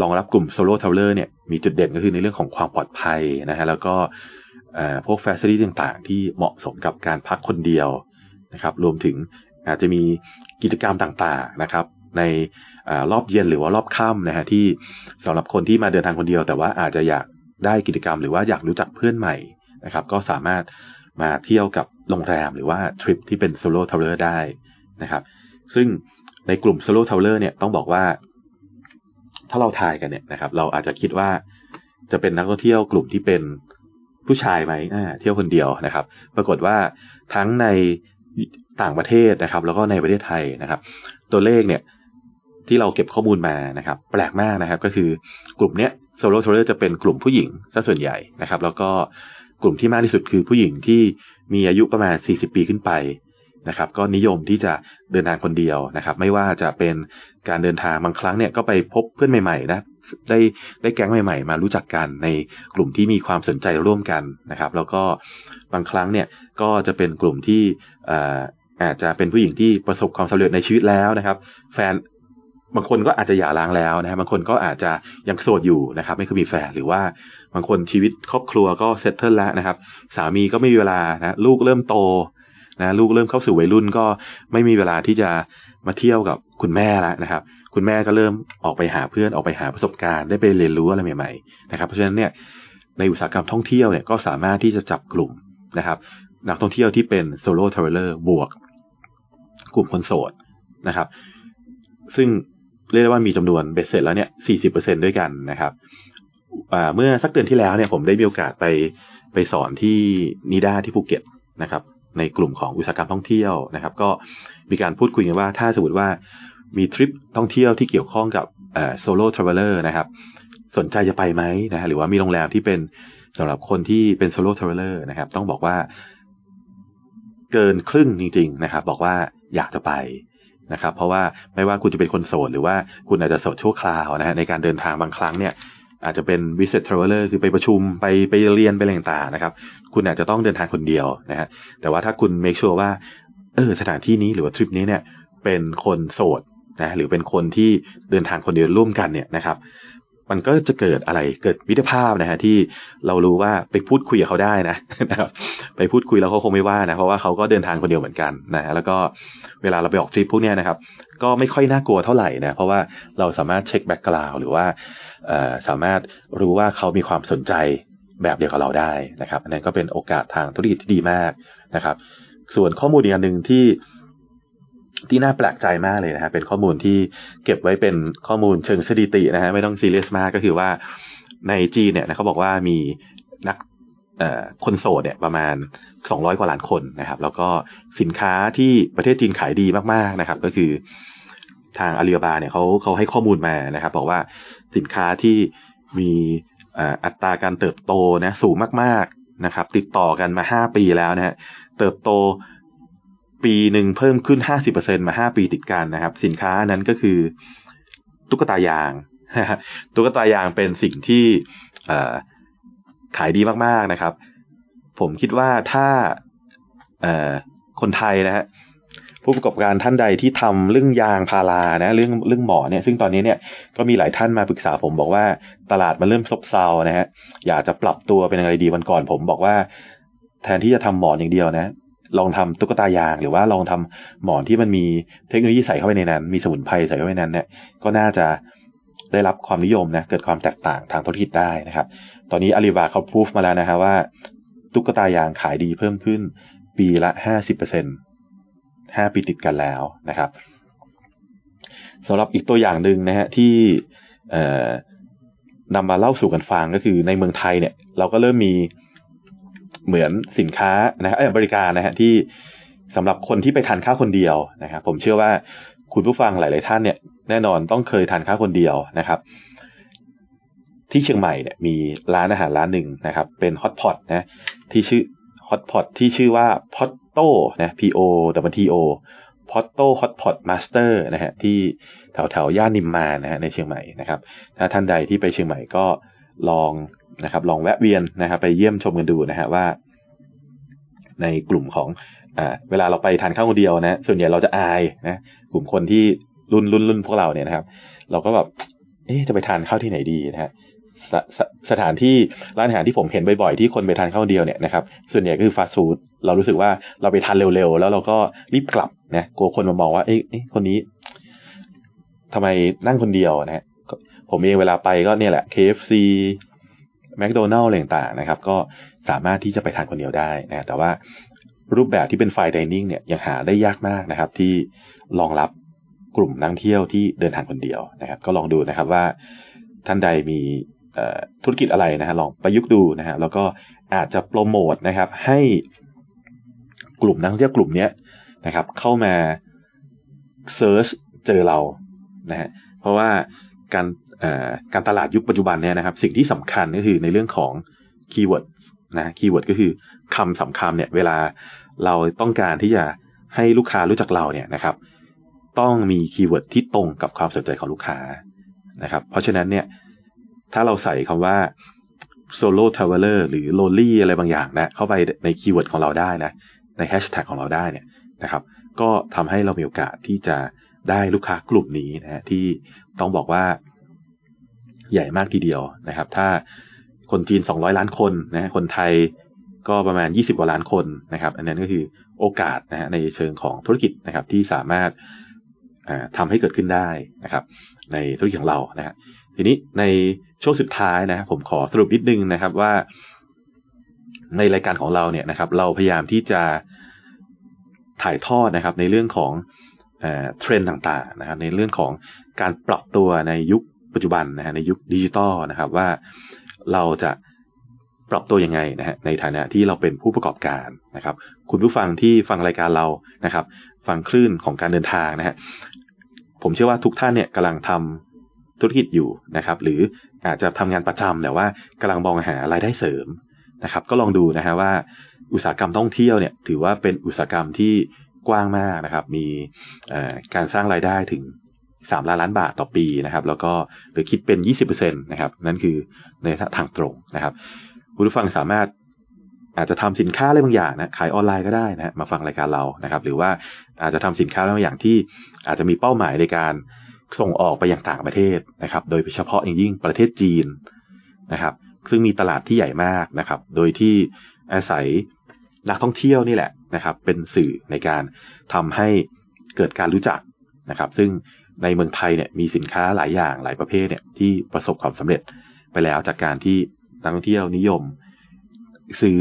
รองรับกลุ่ม solo traveler เนี่ยมีจุดเด่นก็คือในเรื่องของความปลอดภัยนะฮะแล้วก็พวก facility ต่างๆ ที่เหมาะสมกับการพักคนเดียวนะครับ รวมถึงอาจจะมีกิจกรรมต่างๆนะครับ ในอรอบเย็นหรือว่ารอบค่ำนะฮะที่สำหรับคนที่มาเดินทางคนเดียว แต่ว่าอาจจะอยากได้กิจกรรม หรือว่าอยากรู้จักเพื่อนใหม่นะครับก็สามารถมาเที่ยวกับโรงแรมหรือว่าทริปที่เป็น solo traveler ได้นะครับซึ่งในกลุ่ม solo traveler เนี่ยต้องบอกว่า ถ้าเราทายกันเนี่ยนะครับ เราอาจจะคิดว่าจะเป็นนักท่องเที่ยวกลุ่มที่เป็นผู้ชายไหมเที่ยวคนเดียวนะครับ ปรากฏว่าทั้งในต่างประเทศนะครับ แล้วก็ในประเทศไทยนะครับ ตัวเลขเนี่ย ที่เราเก็บข้อมูลมานะครับ แปลกมากนะครับ ก็คือกลุ่มเนี้ย solo traveler จะเป็นกลุ่มผู้หญิงซะส่วนใหญ่นะครับ แล้วก็กลุ่มที่มากที่สุดคือผู้หญิงที่มีอายุประมาณ 40 ปีขึ้นไปนะครับ ก็นิยมที่จะเดินทางคนเดียวนะครับ ไม่ว่าจะเป็นการเดินทางบางครั้งเนี่ยก็ไปพบเพื่อนใหม่ๆนะได้ได้แก๊งใหม่ ๆ มารู้จักกันในกลุ่มที่มีความสนใจร่วมกันนะครับ แล้วก็บางครั้งเนี่ยก็จะเป็นกลุ่มที่อาจจะเป็นผู้หญิงที่ประสบความสำเร็จในชีวิตแล้วนะครับ แฟน บางคนก็อาจจะหย่าร้างแล้วนะครับบางคนก็อาจจะยังโสดอยู่นะครับ ไม่เคยมีแฟนหรือว่าบางคนชีวิตครอบครัวก็ settle แล้วนะครับ สามีก็ไม่มีเวลานะลูกเริ่มโตนะลูกเริ่มเข้าสู่วัยรุ่นก็ไม่มีเวลาที่จะมาเที่ยวกับคุณแม่แล้วนะครับ คุณแม่ก็เริ่มออกไปหาเพื่อนออกไปหาประสบการณ์ได้ไปเรียนรู้อะไรใหม่ๆนะครับ เพราะฉะนั้นเนี่ยในอุตสาหกรรมท่องเที่ยวเนี่ยก็สามารถที่จะจับกลุ่มนะครับ นักท่องเที่ยวที่เป็น solo traveler บวก กลุ่มคนโสดนะครับ ซึ่ง เรียกได้ว่ามีจำนวนเบ็ดเสร็จแล้วเนี่ย40%ด้วยกันนะครับเมื่อสักเดือนที่แล้วเนี่ยผมได้มีโอกาสไปไปสอนที่นิด้าที่ภูเก็ตนะครับในกลุ่มของอุตสาหกรรมท่องเที่ยวนะครับ ก็มีการพูดคุยกันว่าถ้าสมมติว่ามีทริปท่องเที่ยวที่เกี่ยวข้องกับ solo traveler นะครับ สนใจจะไปไหมนะฮะหรือว่ามีโรงแรมที่เป็นสำหรับคนที่เป็น solo traveler นะครับ ต้องบอกว่า เกินครึ่งจริง ๆ นะครับ บอกว่าอยากจะไป นะครับ เพราะว่าไม่ว่าคุณจะเป็นคนโสดหรือว่าคุณอาจจะโสดชั่วคราวนะฮะในการเดินทางบางครั้งเนี่ยอาจจะเป็นวิสิตทราเวลเลอร์คือไปประชุมไปไปเรียนไปอะไรต่างๆนะครับ คุณอาจจะต้องเดินทางคนเดียวนะฮะแต่ว่าถ้าคุณเมคชัวร์ว่าเออสถานที่นี้หรือว่าทริปนี้เนี่ยเป็นคนโสดนะหรือเป็นคนที่เดินทางคนเดียวร่วมกันเนี่ยนะครับ มันก็จะเกิดอะไรเกิดวิถีภาพนะฮะที่เรารู้ว่าไปพูดคุยกับเขาได้นะนะครับไปพูดคุยแล้วเขาคงไม่ว่านะเพราะว่าเขาก็เดินทางคนเดียวเหมือนกันนะฮะแล้วก็เวลาเราไปออกทริปพวกนี้นะครับ ก็ไม่ค่อยน่ากลัวเท่าไหร่นะเพราะว่าเราสามารถเช็คแบ็กกราวหรือว่าสามารถรู้ว่าเขามีความสนใจแบบเดียวกับเราได้นะครับอันนั้นก็เป็นโอกาสทางธุรกิจที่ดีมากนะครับ ส่วนข้อมูลอีกอันหนึ่งที่ ที่น่าแปลกใจมากเลยนะฮะเป็นข้อมูลที่เก็บไว้เป็นข้อมูลเชิงสถิตินะฮะไม่ต้องซีเรียสมากก็คือว่าในจีนเนี่ยนะเขาบอกว่ามีนักคนโสดเนี่ยประมาณสองร้อยกว่าล้านคนนะครับ แล้วก็สินค้าที่ประเทศจีนขายดีมากๆนะครับ ก็คือทางอาลีบาบาเนี่ยเขาเขาให้ข้อมูลมานะครับ บอกว่าสินค้าที่มีอัตราการเติบโตนะสูงมากๆนะครับ ติดต่อกันมาห้าปีแล้วนะฮะเติบโต ปีหนึ่งเพิ่มขึ้นห้าสิบเปอร์เซ็นมาห้าปีติดกันนะครับ สินค้านั้นก็คือตุ๊กตายาง ตุ๊กตายางเป็นสิ่งที่ขายดีมากๆนะครับ ผมคิดว่าถ้าคนไทยนะฮะผู้ประกอบการท่านใดที่ทำเรื่องยางพารานะ เรื่องเรื่องหมอเนี่ยซึ่งตอนนี้เนี่ยก็มีหลายท่านมาปรึกษาผมบอกว่าตลาดมันเริ่มซบเซานะฮะอยากจะปรับตัวเป็นอะไรดีวันก่อนผมบอกว่า แทนที่จะทำหมอนอย่างเดียวนะ ลองทำตุ๊กตายาง หรือว่าลองทำหมอนที่มันมีเทคโนโลยีใส่เข้าไปในนั้น มีสมุนไพรใส่เข้าไปในนั้นเนี่ยก็น่าจะได้รับความนิยมนะเกิดความแตกต่างทางธุรกิจได้นะครับ ตอนนี้อาลีบาเขาพูฟมาแล้วนะฮะว่า ตุ๊กตายางขายดีเพิ่มขึ้นปีละห้าสิบเปอร์เซ็นห้าปีติดกันแล้วนะครับสำหรับอีกตัวอย่างหนึ่งนะฮะที่นำมาเล่าสู่กันฟังก็คือในเมืองไทยเนี่ย เราก็เริ่มมี เหมือนสินค้านะฮะบบริการนะฮะที่สำหรับคนที่ไปทานข้าวคนเดียวนะครับ ผมเชื่อว่าคุณผู้ฟังหลาย ๆ ท่านเนี่ยแน่นอนต้องเคยทานข้าวคนเดียวนะครับ ที่เชียงใหม่เนี่ยมีร้านอาหารร้านหนึ่งนะครับ เป็น hot pot นะที่ชื่อ hot pot ที่ชื่อว่า Powto นะ P O W T O Powto Hotpot Master นะฮะที่แถวแถวย่านนิมมานนะฮะในเชียงใหม่นะครับ ถ้าท่านใดที่ไปเชียงใหม่ก็ ลองนะครับลองแวะเวียนนะครับ ไปเยี่ยมชมกันดูนะฮะว่า ในกลุ่มของอ่าเวลาเราไปทานข้าวคนเดียวนะ ส่วนใหญ่เราจะอายนะกลุ่มคนที่รุ่นรุ่นรุ่นพวกเราเนี่ยนะครับ เราก็แบบเอ๊จะไปทานข้าวที่ไหนดีนะฮะสสสถานที่ร้านอาหารที่ผมเห็นบ่อยๆที่คนไปทานข้าวเดียวเนี่ยนะครับส่วนใหญ่ก็คือฟาสต์ฟู้ดเรารู้สึกว่าเราไปทานเร็วๆ แล้วเราก็รีบกลับนะกลัวคนมามองว่าเอ๊ะคนนี้ทำไมนั่งคนเดียวนะฮะ ผมเองเวลาไปก็เนี่ยแหละ KFC แมคโดนัลล์อะไรต่างๆนะครับ ก็สามารถที่จะไปทานคนเดียวได้นะแต่ว่ารูปแบบที่เป็นไฟดิเนิ่งเนี่ยยังหาได้ยากมากนะครับ ที่รองรับกลุ่มนักเที่ยวที่เดินทางคนเดียวนะครับ ก็ลองดูนะครับว่าท่านใดมีธุรกิจอะไรนะฮะลองประยุกต์ดูนะฮะแล้วก็อาจจะโปรโมทนะครับ ให้กลุ่มนักท่องเที่ยวกลุ่มนี้นะครับ เข้ามา search เจอเรานะฮะเพราะว่าการ การตลาดยุคปัจจุบันเนี่ยนะครับ สิ่งที่สำคัญก็คือในเรื่องของ keyword นะ keyword ก็คือคำสำคัญเนี่ย เวลาเราต้องการที่จะให้ลูกค้ารู้จักเราเนี่ยนะครับ ต้องมี keyword ที่ตรงกับความสนใจของลูกค้านะครับ เพราะฉะนั้นเนี่ยถ้าเราใส่คำว่า solo traveler หรือ lonely อะไรบางอย่างนะเข้าไปใน keyword ของเราได้นะในแฮชแท็กของเราได้เนี่ยนะครับ ก็ทำให้เรามีโอกาสที่จะได้ลูกค้ากลุ่มนี้นะที่ต้องบอกว่า ใหญ่มากทีเดียวนะครับ ถ้าคนจีน 200 ล้านคนนะคนไทยก็ประมาณ 20 กว่าล้านคนนะครับ อันนั้นก็คือโอกาสนะฮะในเชิงของธุรกิจนะครับที่สามารถทำให้เกิดขึ้นได้นะครับ ในธุรกิจของเรานะฮะทีนี้ในช่วงสุดท้ายนะผมขอสรุปนิดนึงนะครับว่า ในรายการของเราเนี่ยนะครับ เราพยายามที่จะถ่ายทอดนะครับ ในเรื่องของเทรนด์ต่างๆนะครับ ในเรื่องของการปรับตัวในยุค ปัจจุบันนะฮะในยุคดิจิตอลนะครับว่าเราจะปรับตัวยังไงนะฮะในฐานะที่เราเป็นผู้ประกอบการนะครับ คุณผู้ฟังที่ฟังรายการเรานะครับ ฟังคลื่นของการเดินทางนะฮะผมเชื่อว่าทุกท่านเนี่ยกำลังทำธุรกิจอยู่นะครับ หรืออาจจะทำงานประจำแต่ว่ากำลังมองหารายได้เสริมนะครับ ก็ลองดูนะฮะว่าอุตสาหกรรมท่องเที่ยวเนี่ยถือว่าเป็นอุตสาหกรรมที่กว้างมากนะครับ มีการสร้างรายได้ถึง สามล้านล้านบาทต่อปีนะครับ แล้วก็หรือคิดเป็นยี่สิบเปอร์เซ็นตนะครับ นั่นคือในทางตรงนะครับคุณผู้ฟังสามารถอาจจะทำสินค้าอะไรบางอย่างนะขายออนไลน์ก็ได้นะมาฟังรายการเรานะครับ หรือว่าอาจจะทำสินค้าอะไรบางอย่างที่อาจจะมีเป้าหมายในการส่งออกไปยังต่างประเทศนะครับ โดยเฉพาะอย่างยิ่งประเทศจีนนะครับ ซึ่งมีตลาดที่ใหญ่มากนะครับ โดยที่อาศัยนักท่องเที่ยวนี่แหละนะครับ เป็นสื่อในการทำให้เกิดการรู้จักนะครับ ซึ่ง ในเมืองไทยเนี่ยมีสินค้าหลายอย่างหลายประเภทเนี่ยที่ประสบความสำเร็จไปแล้วจากการที่นักท่องเที่ยวนิยม ซื้อ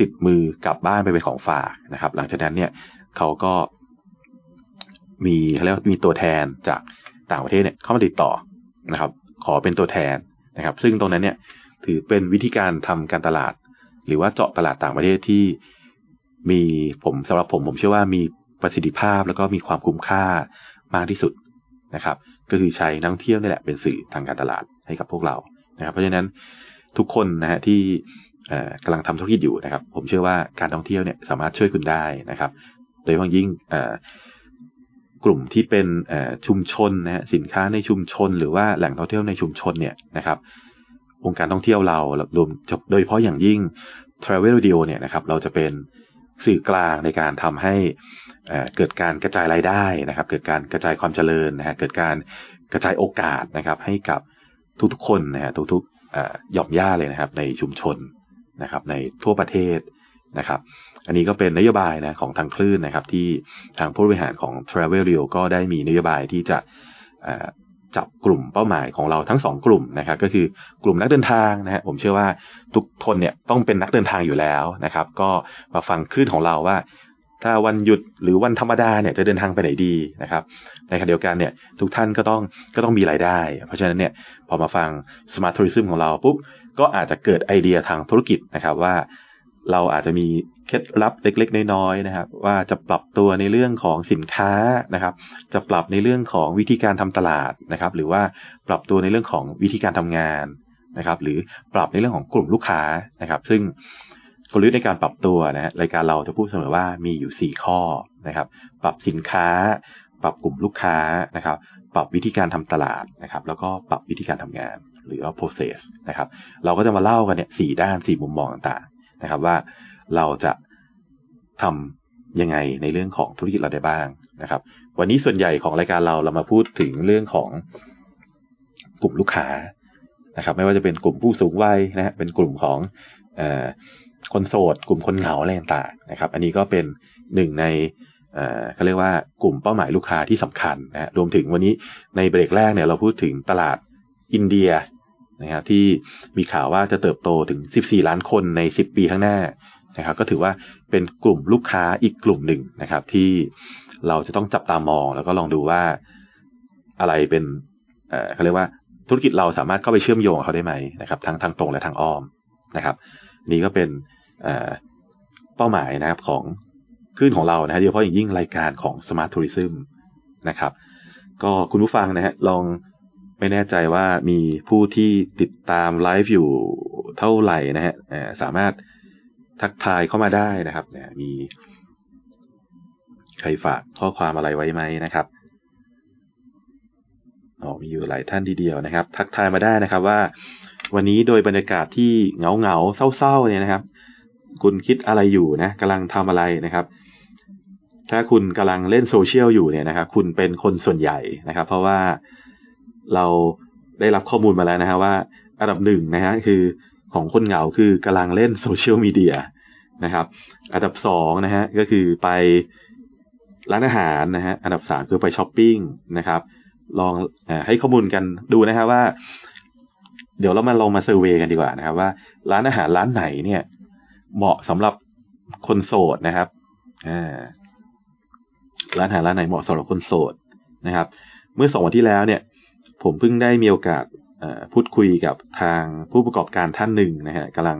ติดมือกลับบ้านไปเป็นของฝากนะครับ หลังจากนั้นเนี่ยเขาก็มีเขาเรียกว่ามีตัวแทนจากต่างประเทศเนี่ยเข้ามาติดต่อนะครับ ขอเป็นตัวแทนนะครับ ซึ่งตรงนั้นเนี่ยถือเป็นวิธีการทำการตลาด หรือว่าเจาะตลาดต่างประเทศที่มีผมสำหรับผมผมเชื่อว่ามีประสิทธิภาพแล้วก็มีความคุ้มค่ามากที่สุด นะครับ ก็คือใช้นักท่องเที่ยวนี่แหละเป็นสื่อทางการตลาดให้กับพวกเรานะครับ เพราะฉะนั้นทุกคนนะฮะที่กำลังทำธุรกิจอยู่นะครับ ผมเชื่อว่าการท่องเที่ยวเนี่ยสามารถช่วยคุณได้นะครับ โดยเฉพาะยิ่งกลุ่มที่เป็นชุมชนนะฮะสินค้าในชุมชน หรือว่าแหล่งท่องเที่ยวในชุมชนเนี่ยนะครับวงค์การท่องเที่ยวเรารวมโดยเฉพาะอย่างยิ่ง Travel Radio เนี่ยนะครับเราจะเป็น สื่อกลางในการทำให้เกิดการกระจายรายได้นะครับ เกิดการกระจายความเจริญนะฮะเกิดการกระจายโอกาสนะครับ ให้กับทุกๆคนนะฮะทุกๆหย่อมย่าเลยนะครับ ในชุมชนนะครับ ในทั่วประเทศนะครับ อันนี้ก็เป็นนโยบายนะของทางคลื่นนะครับ ที่ทางผู้บริหารของ Travelio ก็ได้มีนโยบายที่จะ จับกลุ่มเป้าหมายของเราทั้งสองกลุ่มนะครับก็คือกลุ่มนักเดินทางนะฮะผมเชื่อว่าทุกคนเนี่ยต้องเป็นนักเดินทางอยู่แล้วนะครับ ก็มาฟังคลื่นของเราว่า ถ้าวันหยุดหรือวันธรรมดาเนี่ยจะเดินทางไปไหนดีนะครับ ในขณะเดียวกันเนี่ยทุกท่านก็ต้องก็ต้องมีรายได้ เพราะฉะนั้นเนี่ยพอมาฟัง Smart Tourism ของเราปุ๊บก็อาจจะเกิดไอเดียทางธุรกิจนะครับว่า เราอาจจะมีเคล็ดลับเล็กๆ น้อยๆนะครับ ว่าจะปรับตัวในเรื่องของสินค้านะครับ จะปรับในเรื่องของวิธีการทำตลาดนะครับ หรือว่าปรับตัวในเรื่องของวิธีการทำงานนะครับ หรือปรับในเรื่องของกลุ่มลูกค้านะครับ ซึ่งกลยุทธ์ในการปรับตัวนะรายการเราจะพูดเสมอว่ามีอยู่ 4 ข้อนะครับ ปรับสินค้า ปรับกลุ่มลูกค้านะครับ ปรับวิธีการทำตลาดนะครับ แล้วก็ปรับวิธีการทำงาน หรือว่า process นะครับ เราก็จะมาเล่ากันเนี่ยสด้านสี่มุมมองต่าง นะครับว่าเราจะทำยังไงในเรื่องของธุรกิจเราได้บ้างนะครับ วันนี้ส่วนใหญ่ของรายการเราเรามาพูดถึงเรื่องของกลุ่มลูกค้านะครับ ไม่ว่าจะเป็นกลุ่มผู้สูงวัยนะฮะเป็นกลุ่มของอคนโสด กลุ่มคนเหงาอะไรต่างๆนะครับ อันนี้ก็เป็นหนึ่งในเขาเรียกว่ากลุ่มเป้าหมายลูกค้าที่สำคัญนะรวมถึงวันนี้ในเบรกแรกเนี่ยเราพูดถึงตลาดอินเดีย นะครับที่มีข่าวว่าจะเติบโตถึง 14 ล้านคนใน 10 ปีข้างหน้านะครับ ก็ถือว่าเป็นกลุ่มลูกค้าอีกกลุ่มหนึ่งนะครับ ที่เราจะต้องจับตามอง แล้วก็ลองดูว่าอะไรเป็นเขาเรียกว่าธุรกิจเราสามารถเข้าไปเชื่อมโยงเขาได้ไหมนะครับ ทั้งทางตรงและทางอ้อมนะครับ นี่ก็เป็นเป้าหมายนะครับของคลื่นของเรานะฮะโดยเฉพาะอย่างยิ่งรายการของ Smart Tourism นะครับ ก็คุณผู้ฟังนะฮะลอง ไม่แน่ใจว่ามีผู้ที่ติดตามไลฟ์อยู่เท่าไหร่นะฮะสามารถทักทายเข้ามาได้นะครับเนี่ยมีใครฝากข้อความอะไรไว้ไหมนะครับอ๋อมีอยู่หลายท่านทีเดียวนะครับ ทักทายมาได้นะครับว่า วันนี้โดยบรรยากาศที่เหงาเหงาเศร้าๆเนี่ยนะครับ คุณคิดอะไรอยู่นะกำลังทำอะไรนะครับ ถ้าคุณกำลังเล่นโซเชียลอยู่เนี่ยนะครับ คุณเป็นคนส่วนใหญ่นะครับ เพราะว่า เราได้รับข้อมูลมาแล้วนะฮะว่าอันดับหนึ่งนะฮะคือของคนเหงาคือกำลังเล่นโซเชียลมีเดียนะครับอันดับสองนะฮะก็คือไปร้านอาหารนะฮะอันดับสามคือไปช้อปปิ้งนะครับ ลองอให้ข้อมูลกันดูนะครับว่า เดี๋ยวเรามาลองมาเซอร์เวยกันดีกว่านะครับ ว่าร้านอาหารร้านไหนเนี่ย เหมาะสำหรับคนโสดนะครับอร้านอาหารร้านไหนเหมาะสำหรับคนโสดนะครับ เมื่อสองวันที่แล้วเนี่ย ผมเพิ่งได้มีโอกาสพูดคุยกับทางผู้ประกอบการท่านหนึ่งนะฮะกำลัง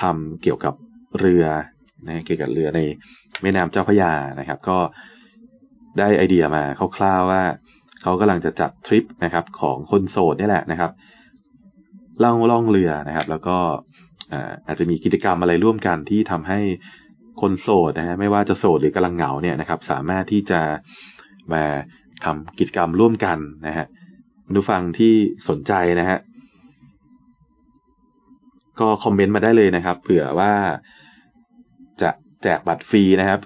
ทำเกี่ยวกับเรือนะเกี่ยวกับเรือในแม่น้ำเจ้าพระยานะครับ ก็ได้ไอเดียมาคร่าวๆว่าเขากำลังจะจัดทริปนะครับ ของคนโสดนี่แหละนะครับล่องล่องเรือนะครับ แล้วก็อาจจะมีกิจกรรมอะไรร่วมกันที่ทำให้คนโสดนะฮะไม่ว่าจะโสดหรือกำลังเหงาเนี่ยนะครับ สามารถที่จะมาทำกิจกรรมร่วมกันนะฮะ ผู้ฟังที่สนใจนะฮะก็คอมเมนต์มาได้เลยนะครับ เผื่อว่าจะแจกบัตรฟรีนะครับ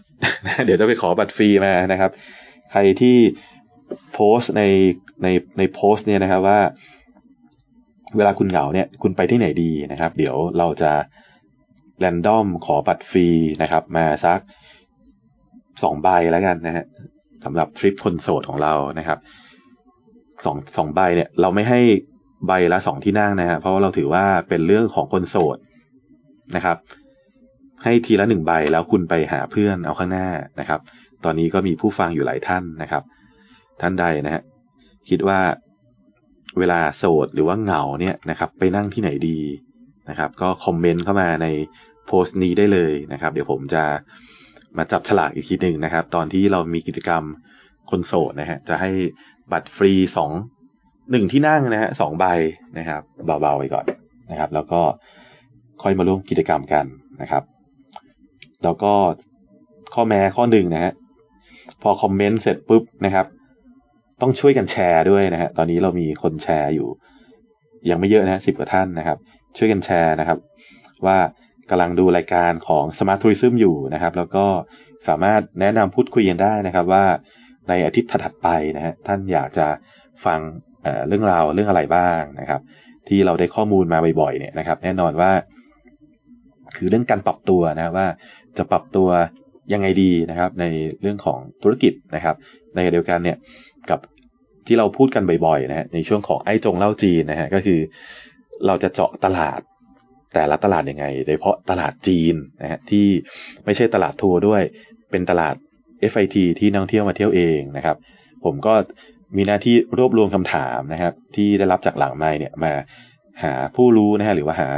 เดี๋ยวจะไปขอบัตรฟรีมานะครับ ใครที่โพสในในในโพสเนี่ยนะครับว่า เวลาคุณเหงาเนี่ย คุณไปที่ไหนดีนะครับ เดี๋ยวเราจะแรนดอมขอบัตรฟรีนะครับ มาสักสองใบแล้วกันนะฮะสำหรับทริปคนโสดของเรานะครับ สองสองใบเนี่ย เราไม่ให้ใบละสองที่นั่งนะฮะเพราะว่าเราถือว่าเป็นเรื่องของคนโสดนะครับ ให้ทีละหนึ่งใบแล้วคุณไปหาเพื่อนเอาข้างหน้านะครับ ตอนนี้ก็มีผู้ฟังอยู่หลายท่านนะครับ ท่านใดนะฮะคิดว่าเวลาโสดหรือว่าเหงาเนี่ยนะครับ ไปนั่งที่ไหนดีนะครับ ก็คอมเมนต์เข้ามาในโพสต์นี้ได้เลยนะครับ เดี๋ยวผมจะมาจับฉลากอีกทีหนึ่งนะครับ ตอนที่เรามีกิจกรรมคนโสดนะฮะจะให้ บัตรฟรีสองหนึ่งที่นั่งนะฮะสองใบนะครับเบาๆไปก่อนนะครับ แล้วก็ค่อยมาร่วมกิจกรรมกันนะครับ แล้วก็ข้อแม้ข้อหนึ่งนะฮะพอคอมเมนต์เสร็จปุ๊บนะครับ ต้องช่วยกันแชร์ด้วยนะฮะตอนนี้เรามีคนแชร์อยู่ ยังไม่เยอะนะสิบกว่าท่านนะครับ ช่วยกันแชร์นะครับ ว่ากำลังดูรายการของ Smart Tourism อยู่นะครับ แล้วก็สามารถแนะนำพูดคุยกันได้นะครับว่า ในอาทิตย์ถัดไปนะฮะท่านอยากจะฟังเเรื่องราวเรื่องอะไรบ้างนะครับ ที่เราได้ข้อมูลมาบ่อยๆเนี่ยนะครับ แน่นอนว่า คือเรื่องการปรับตัวนะว่าจะปรับตัวยังไงดีนะครับ ในเรื่องของธุรกิจนะครับ ในเดียวกันเนี่ยกับที่เราพูดกันบ่อยๆนะฮะในช่วงของไอ้จงเล่าจีนนะฮะก็คือเราจะเจาะตลาดแต่ละตลาดยังไง โดยเฉพาะตลาดจีนนะฮะที่ไม่ใช่ตลาดทัวร์ด้วยเป็นตลาด FIT ที่นักท่องเที่ยวมาเที่ยวเองนะครับ ผมก็มีหน้าที่รวบรวมคำถามนะครับ ที่ได้รับจากหลังไม้เนี่ยมาหาผู้รู้นะฮะหรือว่าหา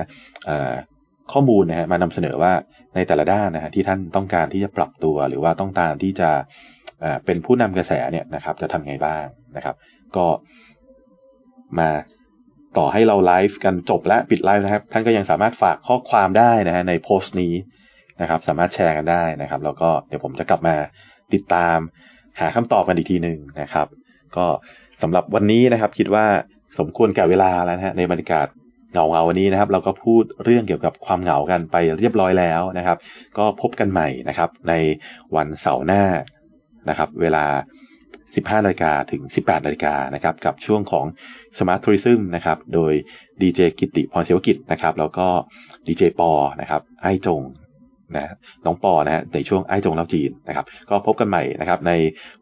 ข้อมูลนะฮะมานำเสนอว่าในแต่ละด้านนะฮะที่ท่านต้องการที่จะปรับตัว หรือว่าต้องการที่จะเป็นผู้นำกระแสเนี่ยนะครับ จะทำไงบ้างนะครับ ก็มาต่อให้เราไลฟ์กันจบและปิดไลฟ์นะครับ ท่านก็ยังสามารถฝากข้อความได้นะฮะในโพสต์นี้นะครับ สามารถแชร์กันได้นะครับ แล้วก็เดี๋ยวผมจะกลับมา ติดตาม หาคำตอบกันอีกทีหนึ่งนะครับ ก็สำหรับวันนี้นะครับ คิดว่าสมควรแก่เวลาแล้วนะฮะในบรรยากาศเหงาเงาวันนี้นะครับ เราก็พูดเรื่องเกี่ยวกับความเหงากันไปเรียบร้อยแล้วนะครับ ก็พบกันใหม่นะครับ ในวันเสาร์หน้านะครับ เวลา 15นาฬิกาถึง 18นาฬิกานะครับ กับช่วงของ Smart Tourism นะครับ โดยดีเจกิติพรเสวกิจนะครับ แล้วก็ดีเจปอนะครับไอจง นะน้องปอนะฮะในช่วงไอ้จงเล่าจีนนะครับ ก็พบกันใหม่นะครับใน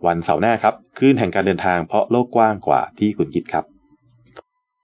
วันเสาร์หน้าครับคลื่นแห่งการเดินทางเพราะโลกกว้างกว่าที่คุณคิดครับ